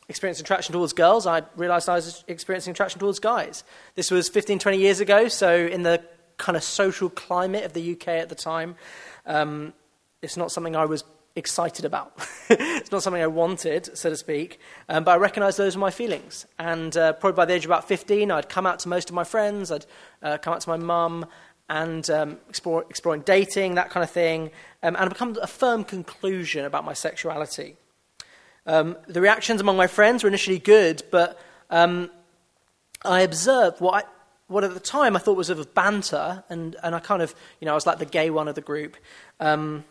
experiencing attraction towards girls, I realized I was experiencing attraction towards guys. This was 15, 20 years ago, so in the kind of social climate of the UK at the time, um, it's not something I was excited about. it's not something I wanted, so to speak, um, but I recognized those were my feelings. And uh, probably by the age of about 15, I'd come out to most of my friends, I'd uh, come out to my mum, and um, explore, exploring dating, that kind of thing, um, and come to a firm conclusion about my sexuality. Um, the reactions among my friends were initially good, but um, I observed what, I, what at the time I thought was of banter, and, and I kind of, you know, I was like the gay one of the group. Um,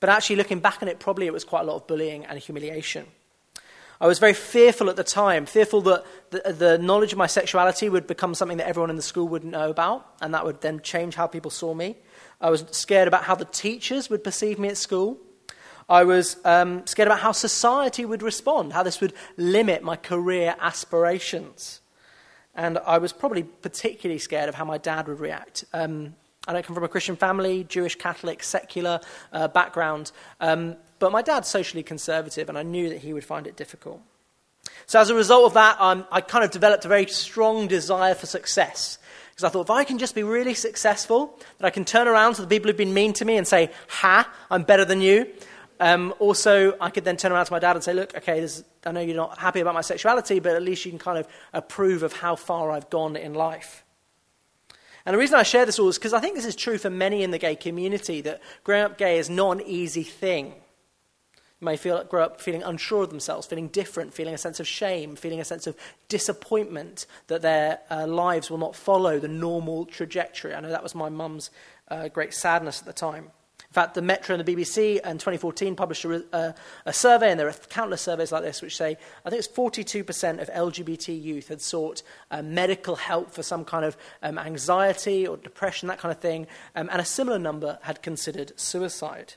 but actually, looking back on it, probably it was quite a lot of bullying and humiliation. I was very fearful at the time, fearful that the, the, knowledge of my sexuality would become something that everyone in the school wouldn't know about, and that would then change how people saw me. I was scared about how the teachers would perceive me at school. I was um, scared about how society would respond, how this would limit my career aspirations. And I was probably particularly scared of how my dad would react. Um, I don't come from a Christian family, Jewish, Catholic, secular uh, background, um, but my dad's socially conservative, and I knew that he would find it difficult. So, as a result of that, um, I kind of developed a very strong desire for success. Because I thought, if I can just be really successful, that I can turn around to the people who've been mean to me and say, Ha, I'm better than you. Um, also, I could then turn around to my dad and say, Look, okay, this, I know you're not happy about my sexuality, but at least you can kind of approve of how far I've gone in life. And the reason I share this all is because I think this is true for many in the gay community that growing up gay is not an easy thing. You may feel, grow up feeling unsure of themselves, feeling different, feeling a sense of shame, feeling a sense of disappointment that their uh, lives will not follow the normal trajectory. I know that was my mum's uh, great sadness at the time. Fact, the Metro and the BBC in 2014 published a, a, a, survey, and there are countless surveys like this, which say I think it's 42% of LGBT youth had sought uh, medical help for some kind of um, anxiety or depression, that kind of thing, um, and a similar number had considered suicide.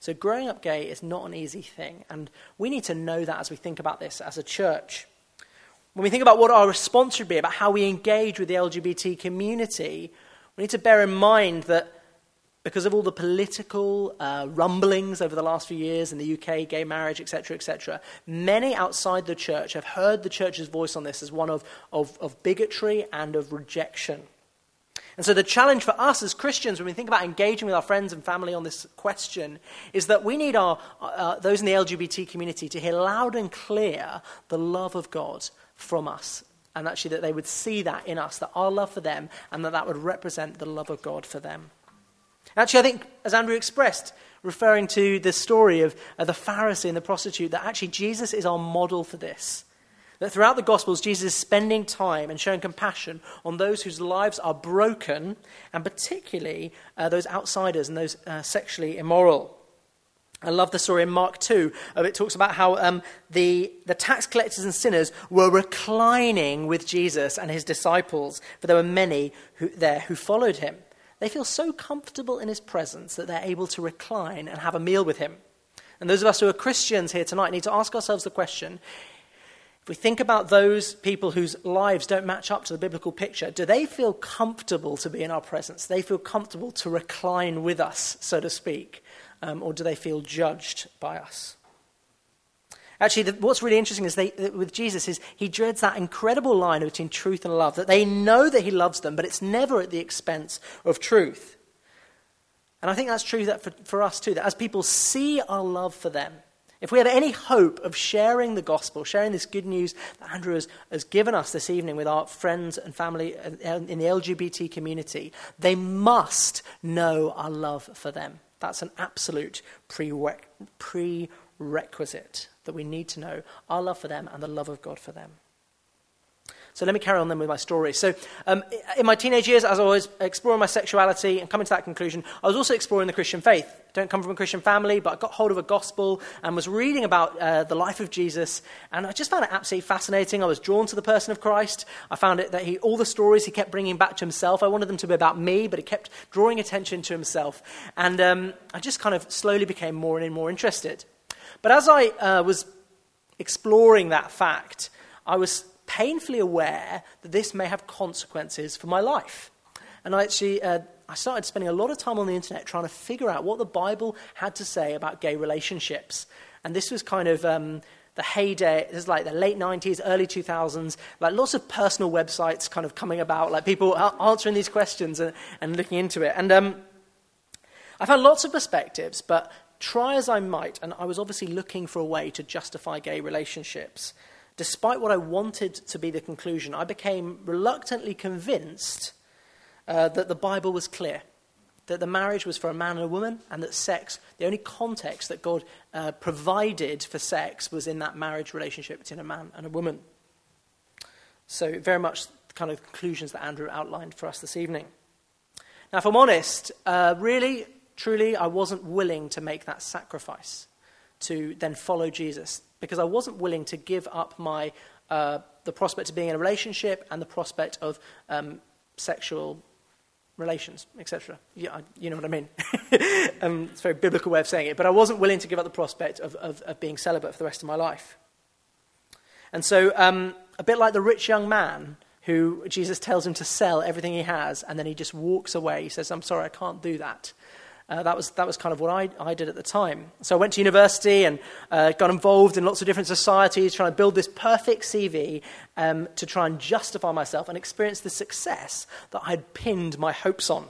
So, growing up gay is not an easy thing, and we need to know that as we think about this as a church. When we think about what our response should be, about how we engage with the LGBT community, we need to bear in mind that because of all the political uh, rumblings over the last few years in the UK, gay marriage, etc., etc., many outside the church have heard the church's voice on this as one of, of, of bigotry and of rejection. And so, the challenge for us as Christians, when we think about engaging with our friends and family on this question, is that we need our, uh, those in the LGBT community to hear loud and clear the love of God from us. And actually, that they would see that in us, that our love for them, and that that would represent the love of God for them. Actually, I think, as Andrew expressed, referring to the story of the Pharisee and the prostitute, that actually Jesus is our model for this. That throughout the Gospels, Jesus is spending time and showing compassion on those whose lives are broken, and particularly uh, those outsiders and those uh, sexually immoral. I love the story in Mark 2. Uh, it talks about how um, the, the tax collectors and sinners were reclining with Jesus and his disciples, for there were many who, there who followed him. They feel so comfortable in his presence that they're able to recline and have a meal with him. And those of us who are Christians here tonight need to ask ourselves the question if we think about those people whose lives don't match up to the biblical picture, do they feel comfortable to be in our presence? Do they feel comfortable to recline with us, so to speak? Um, or do they feel judged by us? Actually, the, what's really interesting is they, with Jesus is he dreads that incredible line between truth and love, that they know that he loves them, but it's never at the expense of truth. And I think that's true that for, for us too, that as people see our love for them, if we have any hope of sharing the gospel, sharing this good news that Andrew has, has, given us this evening with our friends and family in the LGBT community, they must know our love for them. That's an absolute prerequisite that we need to know our love for them and the love of God for them. So let me carry on then with my story. So, um, in my teenage years, as I was exploring my sexuality and coming to that conclusion, I was also exploring the Christian faith. I don't come from a Christian family, but I got hold of a gospel and was reading about uh, the life of Jesus, and I just found it absolutely fascinating. I was drawn to the person of Christ. I found it that he, all the stories he kept bringing back to himself, I wanted them to be about me, but he kept drawing attention to himself. And um, I just kind of slowly became more and more interested. But as I uh, was exploring that fact, I was painfully aware that this may have consequences for my life. And I actually uh, I started spending a lot of time on the internet trying to figure out what the Bible had to say about gay relationships. And this was kind of um, the heyday, this is like the late 90s, early 2000s, like lots of personal websites kind of coming about, like people answering these questions and, and looking into it. And um, I found lots of perspectives, but try as I might, and I was obviously looking for a way to justify gay relationships. Despite what I wanted to be the conclusion, I became reluctantly convinced uh, that the Bible was clear, that the marriage was for a man and a woman, and that sex, the only context that God uh, provided for sex was in that marriage relationship between a man and a woman. So, very much the kind of conclusions that Andrew outlined for us this evening. Now, if I'm honest, uh, really, truly, I wasn't willing to make that sacrifice to then follow Jesus because I wasn't willing to give up my, uh, the prospect of being in a relationship and the prospect of um, sexual relations, etc. Yeah, you know what I mean. um, it's a very biblical way of saying it. But I wasn't willing to give up the prospect of, of, of being celibate for the rest of my life. And so, um, a bit like the rich young man who Jesus tells him to sell everything he has, and then he just walks away. He says, I'm sorry, I can't do that. Uh, that, was, that was kind of what I, I did at the time. So I went to university and uh, got involved in lots of different societies, trying to build this perfect CV um, to try and justify myself and experience the success that I had pinned my hopes on.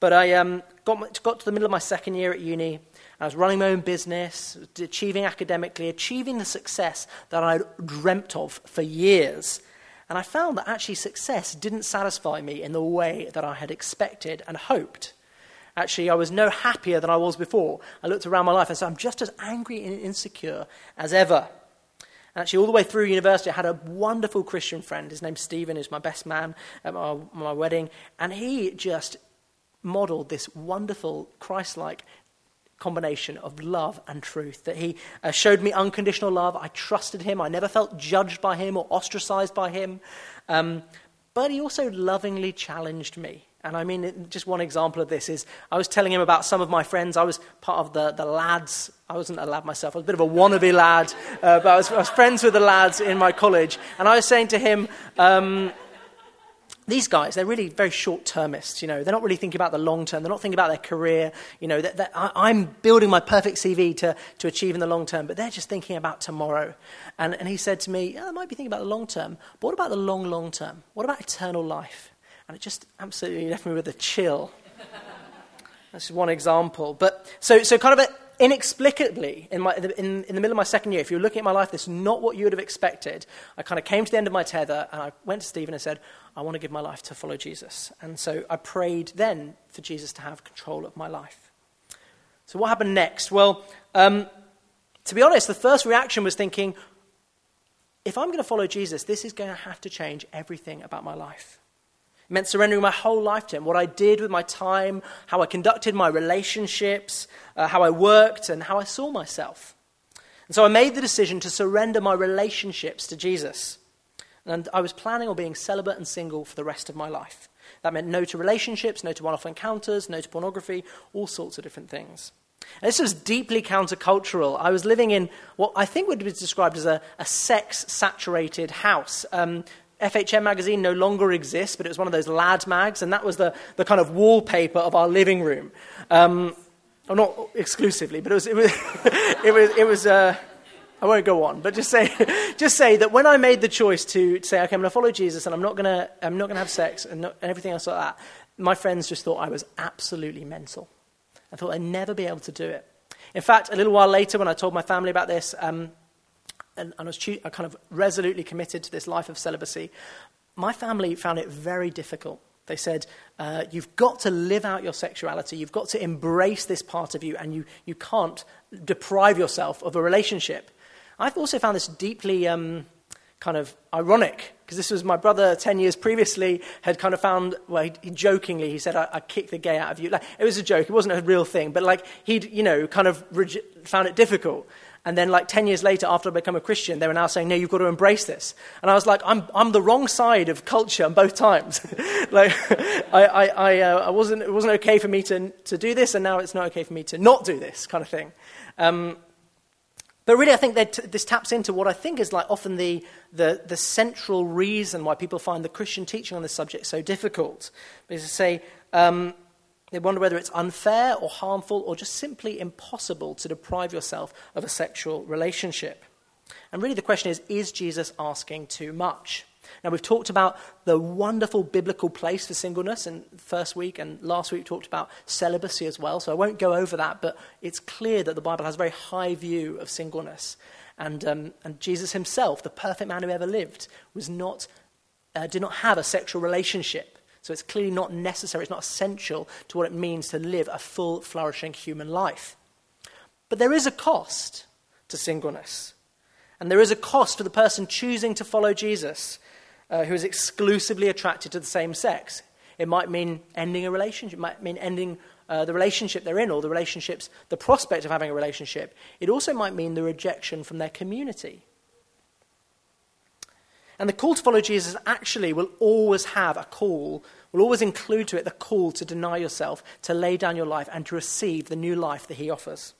But I um, got, got to the middle of my second year at uni. I was running my own business, achieving academically, achieving the success that I'd dreamt of for years. And I found that actually success didn't satisfy me in the way that I had expected and hoped. Actually, I was no happier than I was before. I looked around my life and said, I'm just as angry and insecure as ever. Actually, all the way through university, I had a wonderful Christian friend. His name's Stephen, who's my best man at my, my wedding. And he just modeled this wonderful, Christ like combination of love and truth. That he uh, showed me unconditional love. I trusted him. I never felt judged by him or ostracized by him. Um, but he also lovingly challenged me. And I mean, just one example of this is I was telling him about some of my friends. I was part of the, the lads. I wasn't a lad myself. I was a bit of a wannabe lad. Uh, but I was, I was, friends with the lads in my college. And I was saying to him, um, these guys, they're really very short termists. You know, they're not really thinking about the long term. They're not thinking about their career. You know, that, that I, am building my perfect CV to, to achieve in the long term, but they're just thinking about tomorrow. And, and he said to me, yeah, I might be thinking about the long term, but what about the long, long term? What about eternal life? And it just absolutely left me with a chill. That's one example. But so, so kind of a, inexplicably, in, my, in, in the middle of my second year, if you're looking at my life, this is not what you would have expected. I kind of came to the end of my tether and I went to Stephen and said, I want to give my life to follow Jesus. And so I prayed then for Jesus to have control of my life. So what happened next? Well, um, to be honest, the first reaction was thinking, if I'm going to follow Jesus, this is going to have to change everything about my life. Meant surrendering my whole life to Him, what I did with my time, how I conducted my relationships, uh, how I worked, and how I saw myself. And so I made the decision to surrender my relationships to Jesus. And I was planning on being celibate and single for the rest of my life. That meant no to relationships, no to one off encounters, no to pornography, all sorts of different things. And this was deeply countercultural. I was living in what I think would be described as a, a sex saturated house. Um, FHM magazine no longer exists, but it was one of those lad mags, and that was the, the kind of wallpaper of our living room. Um, not exclusively, but it was, it was, it was, it was uh, I won't go on, but just say, just say that when I made the choice to say, okay, I'm going to follow Jesus and I'm not going to, I'm not going to have sex and, not, and everything else like that, my friends just thought I was absolutely mental. I thought I'd never be able to do it. In fact, a little while later, when I told my family about this, um, and, and I was I kind of resolutely committed to this life of celibacy, my family found it very difficult. They said, uh, You've got to live out your sexuality. You've got to embrace this part of you, and you, you can't deprive yourself of a relationship. I've also found this deeply um, kind of ironic, because this was my brother 10 years previously had kind of found, well, he, he jokingly, he said, I, I kicked the gay out of you. Like, it was a joke, it wasn't a real thing, but like he'd, you know, kind of found it difficult. And then, like 10 years later, after I become a Christian, they were now saying, no, you've got to embrace this. And I was like, I'm, I'm the wrong side of culture on both times. like, I, I, I, uh, I, wasn't, it wasn't okay for me to, to do this, and now it's not okay for me to not do this kind of thing. Um, But really, I think t- this taps into what I think is like often the, the, the, central reason why people find the Christian teaching on this subject so difficult. Is to say um, they wonder whether it's unfair or harmful or just simply impossible to deprive yourself of a sexual relationship. And really, the question is is Jesus asking too much? Now, we've talked about the wonderful biblical place for singleness in first week, and last week we talked about celibacy as well, so I won't go over that, but it's clear that the Bible has a very high view of singleness. And, um, and Jesus himself, the perfect man who ever lived, was not, uh, did not have a sexual relationship. So it's clearly not necessary, it's not essential to what it means to live a full, flourishing human life. But there is a cost to singleness. And there is a cost for the person choosing to follow Jesus uh, who is exclusively attracted to the same sex. It might mean ending a relationship, it might mean ending uh, the relationship they're in or the relationships, the prospect of having a relationship. It also might mean the rejection from their community. And the call to follow Jesus actually will always have a call, will always include to it the call to deny yourself, to lay down your life, and to receive the new life that he offers.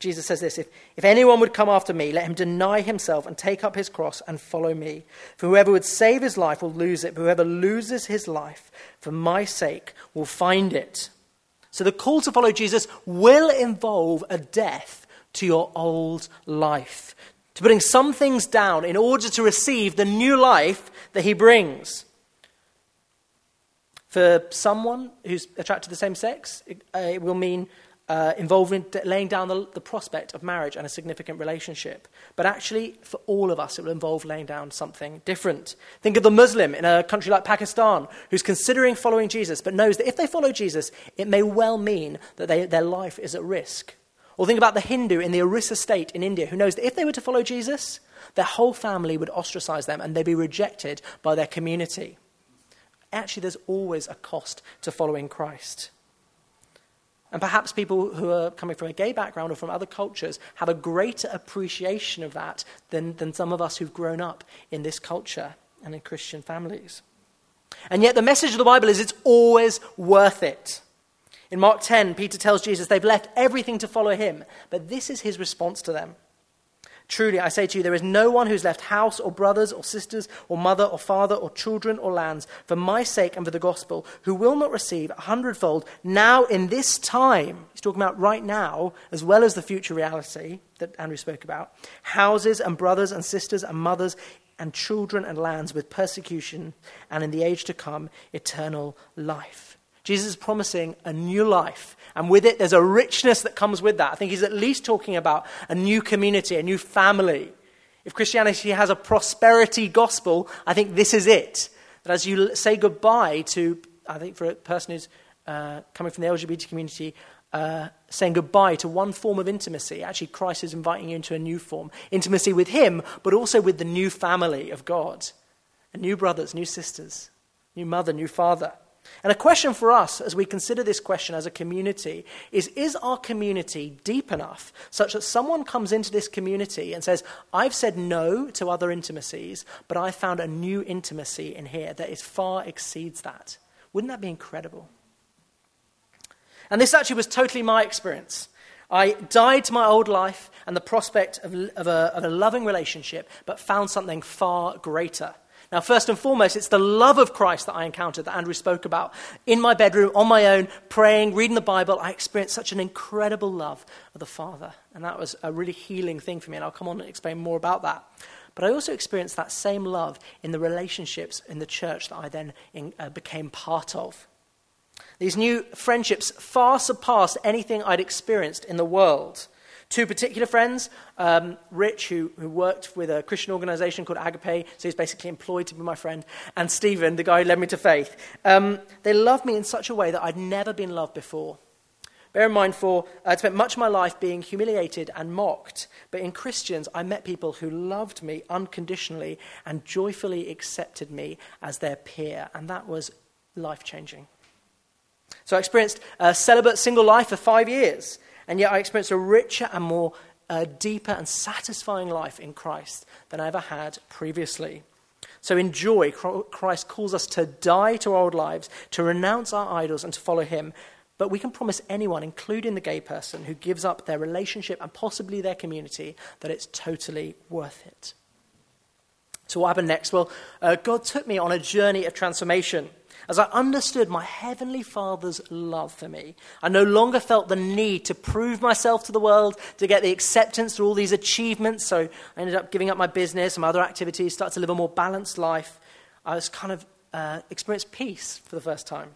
Jesus says this if, if anyone would come after me, let him deny himself and take up his cross and follow me. For whoever would save his life will lose it, but whoever loses his life for my sake will find it. So the call to follow Jesus will involve a death to your old life, to putting some things down in order to receive the new life that he brings. For someone who's attracted to the same sex, it, uh, it will mean uh, involving laying down the, the, prospect of marriage and a significant relationship. But actually, for all of us, it will involve laying down something different. Think of the Muslim in a country like Pakistan who's considering following Jesus, but knows that if they follow Jesus, it may well mean that they, their life is at risk. Or think about the Hindu in the Orissa state in India who knows that if they were to follow Jesus, their whole family would ostracize them and they'd be rejected by their community. Actually, there's always a cost to following Christ. And perhaps people who are coming from a gay background or from other cultures have a greater appreciation of that than, than some of us who've grown up in this culture and in Christian families. And yet, the message of the Bible is it's always worth it. In Mark 10, Peter tells Jesus they've left everything to follow him, but this is his response to them. Truly, I say to you, there is no one who's left house or brothers or sisters or mother or father or children or lands for my sake and for the gospel who will not receive a hundredfold now in this time. He's talking about right now, as well as the future reality that Andrew spoke about. Houses and brothers and sisters and mothers and children and lands with persecution and in the age to come, eternal life. Jesus is promising a new life and with it, there's a richness that comes with that. I think he's at least talking about a new community, a new family. If Christianity has a prosperity gospel, I think this is it. That as you say goodbye to, I think for a person who's uh, coming from the LGBT community, uh, saying goodbye to one form of intimacy. Actually, Christ is inviting you into a new form intimacy with Him, but also with the new family of God. And new brothers, new sisters, new mother, new father. And a question for us as we consider this question as a community is Is our community deep enough such that someone comes into this community and says, I've said no to other intimacies, but I found a new intimacy in here that is far exceeds that? Wouldn't that be incredible? And this actually was totally my experience. I died to my old life and the prospect of, of, a, of a loving relationship, but found something far greater. Now, first and foremost, it's the love of Christ that I encountered that Andrew spoke about. In my bedroom, on my own, praying, reading the Bible, I experienced such an incredible love of the Father. And that was a really healing thing for me. And I'll come on and explain more about that. But I also experienced that same love in the relationships in the church that I then in, uh, became part of. These new friendships far surpassed anything I'd experienced in the world. Two particular friends, um, Rich, who, who worked with a Christian organization called Agape, so he's basically employed to be my friend, and Stephen, the guy who led me to faith. Um, they loved me in such a way that I'd never been loved before. Bear in mind, for I spent much of my life being humiliated and mocked, but in Christians, I met people who loved me unconditionally and joyfully accepted me as their peer, and that was life changing. So I experienced a celibate single life for five years. And yet I experienced a richer and more uh, deeper and satisfying life in Christ than I ever had previously. So, in joy, Christ calls us to die to our old lives, to renounce our idols, and to follow Him. But we can promise anyone, including the gay person, who gives up their relationship and possibly their community, that it's totally worth it. So, what happened next? Well, uh, God took me on a journey of transformation. As I understood my Heavenly Father's love for me, I no longer felt the need to prove myself to the world, to get the acceptance through all these achievements. So I ended up giving up my business and my other activities, started to live a more balanced life. I was kind of uh, experienced peace for the first time.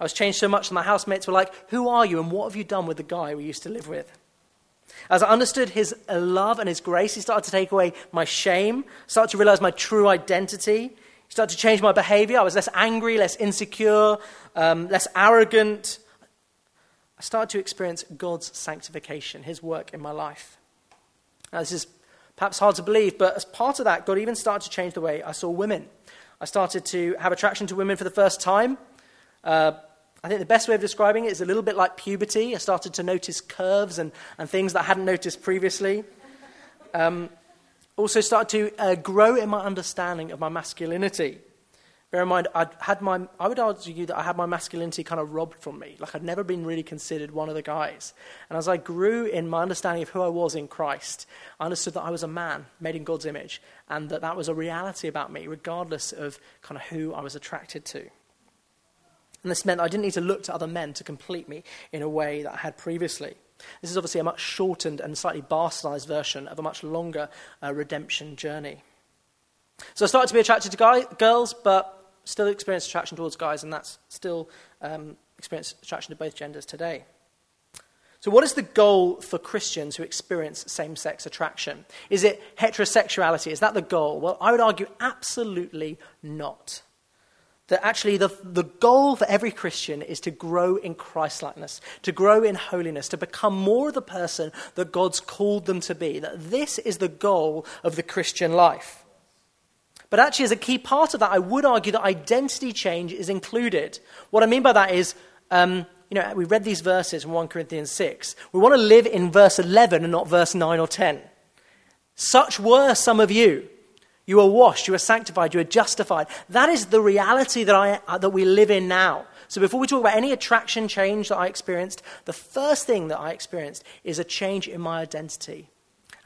I was changed so much that my housemates were like, Who are you and what have you done with the guy we used to live with? As I understood his love and his grace, he started to take away my shame, started to realize my true identity. He started to change my behavior. I was less angry, less insecure, um, less arrogant. I started to experience God's sanctification, his work in my life. Now, this is perhaps hard to believe, but as part of that, God even started to change the way I saw women. I started to have attraction to women for the first time. Uh, I think the best way of describing it is a little bit like puberty. I started to notice curves and, and things that I hadn't noticed previously. Um, also started to uh, grow in my understanding of my masculinity. Bear in mind, I'd had my, I would argue that I had my masculinity kind of robbed from me. Like I'd never been really considered one of the guys. And as I grew in my understanding of who I was in Christ, I understood that I was a man made in God's image and that that was a reality about me, regardless of kind of who I was attracted to. And this meant I didn't need to look to other men to complete me in a way that I had previously. This is obviously a much shortened and slightly bastardized version of a much longer uh, redemption journey. So I started to be attracted to guy, girls, but still experience attraction towards guys, and that's still um, experience attraction to both genders today. So, what is the goal for Christians who experience same sex attraction? Is it heterosexuality? Is that the goal? Well, I would argue absolutely not. That actually, the, the goal for every Christian is to grow in Christlikeness, to grow in holiness, to become more of the person that God's called them to be. That this is the goal of the Christian life. But actually, as a key part of that, I would argue that identity change is included. What I mean by that is, um, you know, we read these verses from 1 Corinthians 6. We want to live in verse 11 and not verse 9 or 10. Such were some of you. You are washed, you are sanctified, you are justified. That is the reality that, I, uh, that we live in now. So before we talk about any attraction change that I experienced, the first thing that I experienced is a change in my identity.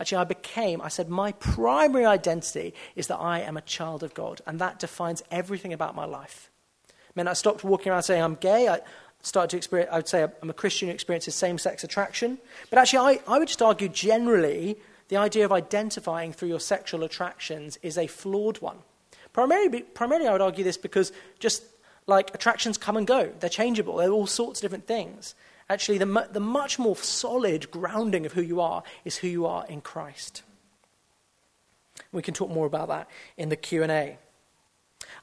Actually, I became, I said, my primary identity is that I am a child of God, and that defines everything about my life. I mean, I stopped walking around saying I'm gay. I started to experience, I would say I'm a Christian who experiences same sex attraction. But actually, I, I would just argue generally the idea of identifying through your sexual attractions is a flawed one. Primarily, primarily, I would argue this because just like attractions come and go, they're changeable, they're all sorts of different things. Actually, the, the much more solid grounding of who you are is who you are in Christ. We can talk more about that in the Q&A.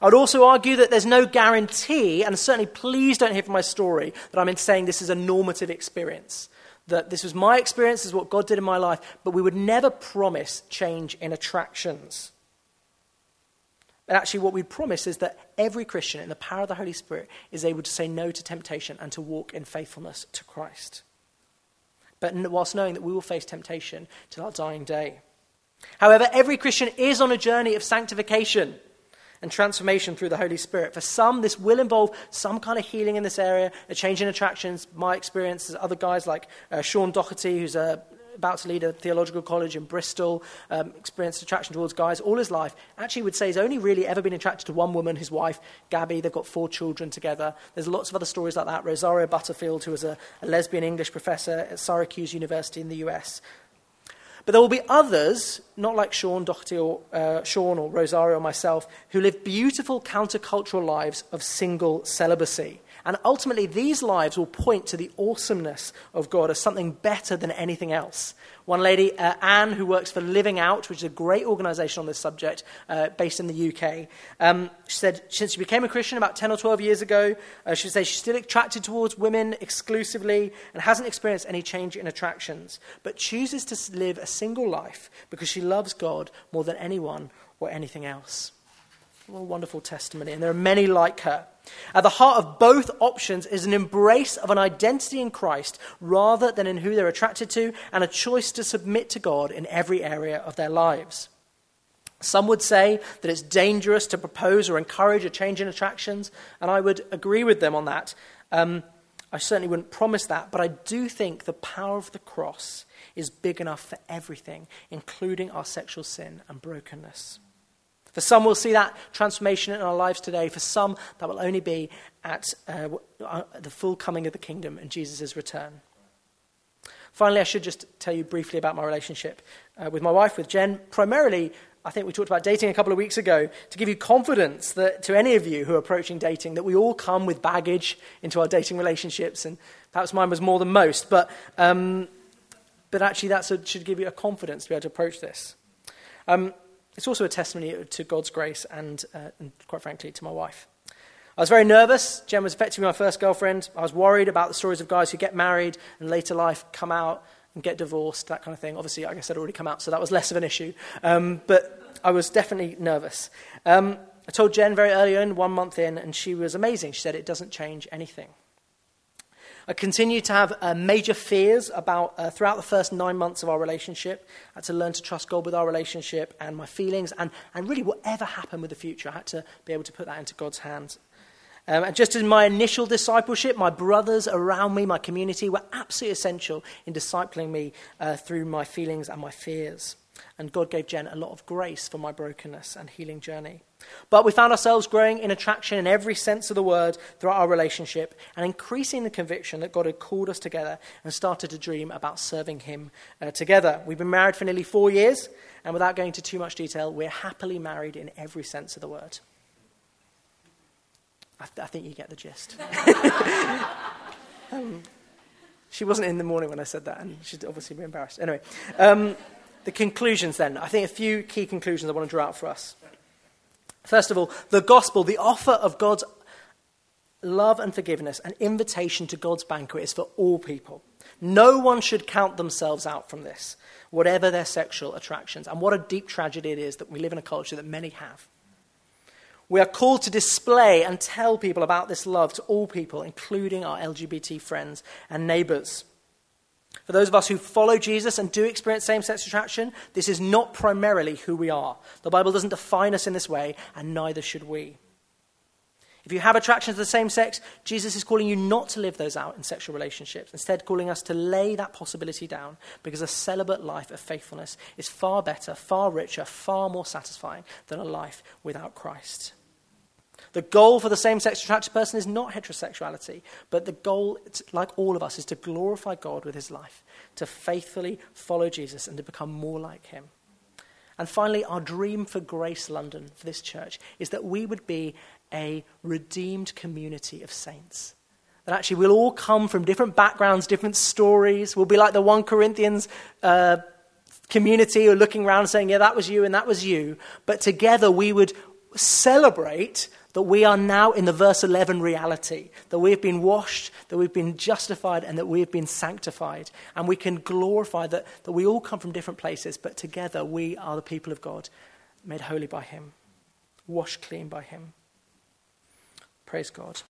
I would also argue that there's no guarantee, and certainly please don't hear from my story, that I'm saying this is a normative experience. That this was my experience, this is what God did in my life, but we would never promise change in attractions. And actually, what we promise is that every Christian, in the power of the Holy Spirit, is able to say no to temptation and to walk in faithfulness to Christ. But whilst knowing that we will face temptation till our dying day. However, every Christian is on a journey of sanctification and transformation through the Holy Spirit. For some, this will involve some kind of healing in this area, a change in attractions. My experience, there's other guys like uh, Sean Doherty, who's a about to lead a theological college in Bristol, um, experienced attraction towards guys all his life. Actually, would say he's only really ever been attracted to one woman, his wife, Gabby. They've got four children together. There's lots of other stories like that. Rosario Butterfield, who was a, a lesbian English professor at Syracuse University in the US. But there will be others, not like Sean Doherty or uh, Sean or Rosario or myself, who live beautiful countercultural lives of single celibacy. And ultimately, these lives will point to the awesomeness of God as something better than anything else. One lady, uh, Anne, who works for Living Out, which is a great organization on this subject, uh, based in the UK, um, she said since she became a Christian about 10 or 12 years ago, uh, she says she's still attracted towards women exclusively and hasn't experienced any change in attractions, but chooses to live a single life because she loves God more than anyone or anything else. What a wonderful testimony. And there are many like her. At the heart of both options is an embrace of an identity in Christ rather than in who they're attracted to, and a choice to submit to God in every area of their lives. Some would say that it's dangerous to propose or encourage a change in attractions, and I would agree with them on that. Um, I certainly wouldn't promise that, but I do think the power of the cross is big enough for everything, including our sexual sin and brokenness. For some, we'll see that transformation in our lives today. For some, that will only be at uh, uh the full coming of the kingdom and Jesus' return. Finally, I should just tell you briefly about my relationship uh, with my wife, with Jen. Primarily, I think we talked about dating a couple of weeks ago to give you confidence that to any of you who are approaching dating, that we all come with baggage into our dating relationships, and perhaps mine was more than most, but, um, but actually that should give you a confidence to be able to approach this. Um, it's also a testimony to God's grace and, uh, and, quite frankly, to my wife. I was very nervous. Jen was effectively my first girlfriend. I was worried about the stories of guys who get married and later life come out and get divorced, that kind of thing. Obviously, I guess I'd already come out, so that was less of an issue. Um, but I was definitely nervous. Um, I told Jen very early on, one month in, and she was amazing. She said it doesn't change anything. I continued to have uh, major fears about uh, throughout the first nine months of our relationship. I had to learn to trust God with our relationship and my feelings, and, and really whatever happened with the future, I had to be able to put that into God's hands. Um, and just in my initial discipleship, my brothers around me, my community, were absolutely essential in discipling me uh, through my feelings and my fears. And God gave Jen a lot of grace for my brokenness and healing journey. But we found ourselves growing in attraction in every sense of the word throughout our relationship and increasing the conviction that God had called us together and started to dream about serving Him uh, together. We've been married for nearly four years, and without going into too much detail, we're happily married in every sense of the word. I, th- I think you get the gist. um, she wasn't in the morning when I said that, and she'd obviously be embarrassed. Anyway, um, the conclusions then. I think a few key conclusions I want to draw out for us. First of all, the gospel, the offer of God's love and forgiveness, an invitation to God's banquet is for all people. No one should count themselves out from this, whatever their sexual attractions. And what a deep tragedy it is that we live in a culture that many have. We are called to display and tell people about this love to all people, including our LGBT friends and neighbors. For those of us who follow Jesus and do experience same sex attraction, this is not primarily who we are. The Bible doesn't define us in this way, and neither should we. If you have attraction to the same sex, Jesus is calling you not to live those out in sexual relationships, instead, calling us to lay that possibility down because a celibate life of faithfulness is far better, far richer, far more satisfying than a life without Christ. The goal for the same sex attracted person is not heterosexuality, but the goal, like all of us, is to glorify God with his life, to faithfully follow Jesus and to become more like him. And finally, our dream for Grace London, for this church, is that we would be a redeemed community of saints. That actually we'll all come from different backgrounds, different stories. We'll be like the 1 Corinthians uh, community who are looking around saying, yeah, that was you and that was you. But together we would celebrate that we are now in the verse 11 reality, that we have been washed, that we've been justified, and that we have been sanctified. And we can glorify that, that we all come from different places, but together we are the people of God, made holy by Him, washed clean by Him. Praise God.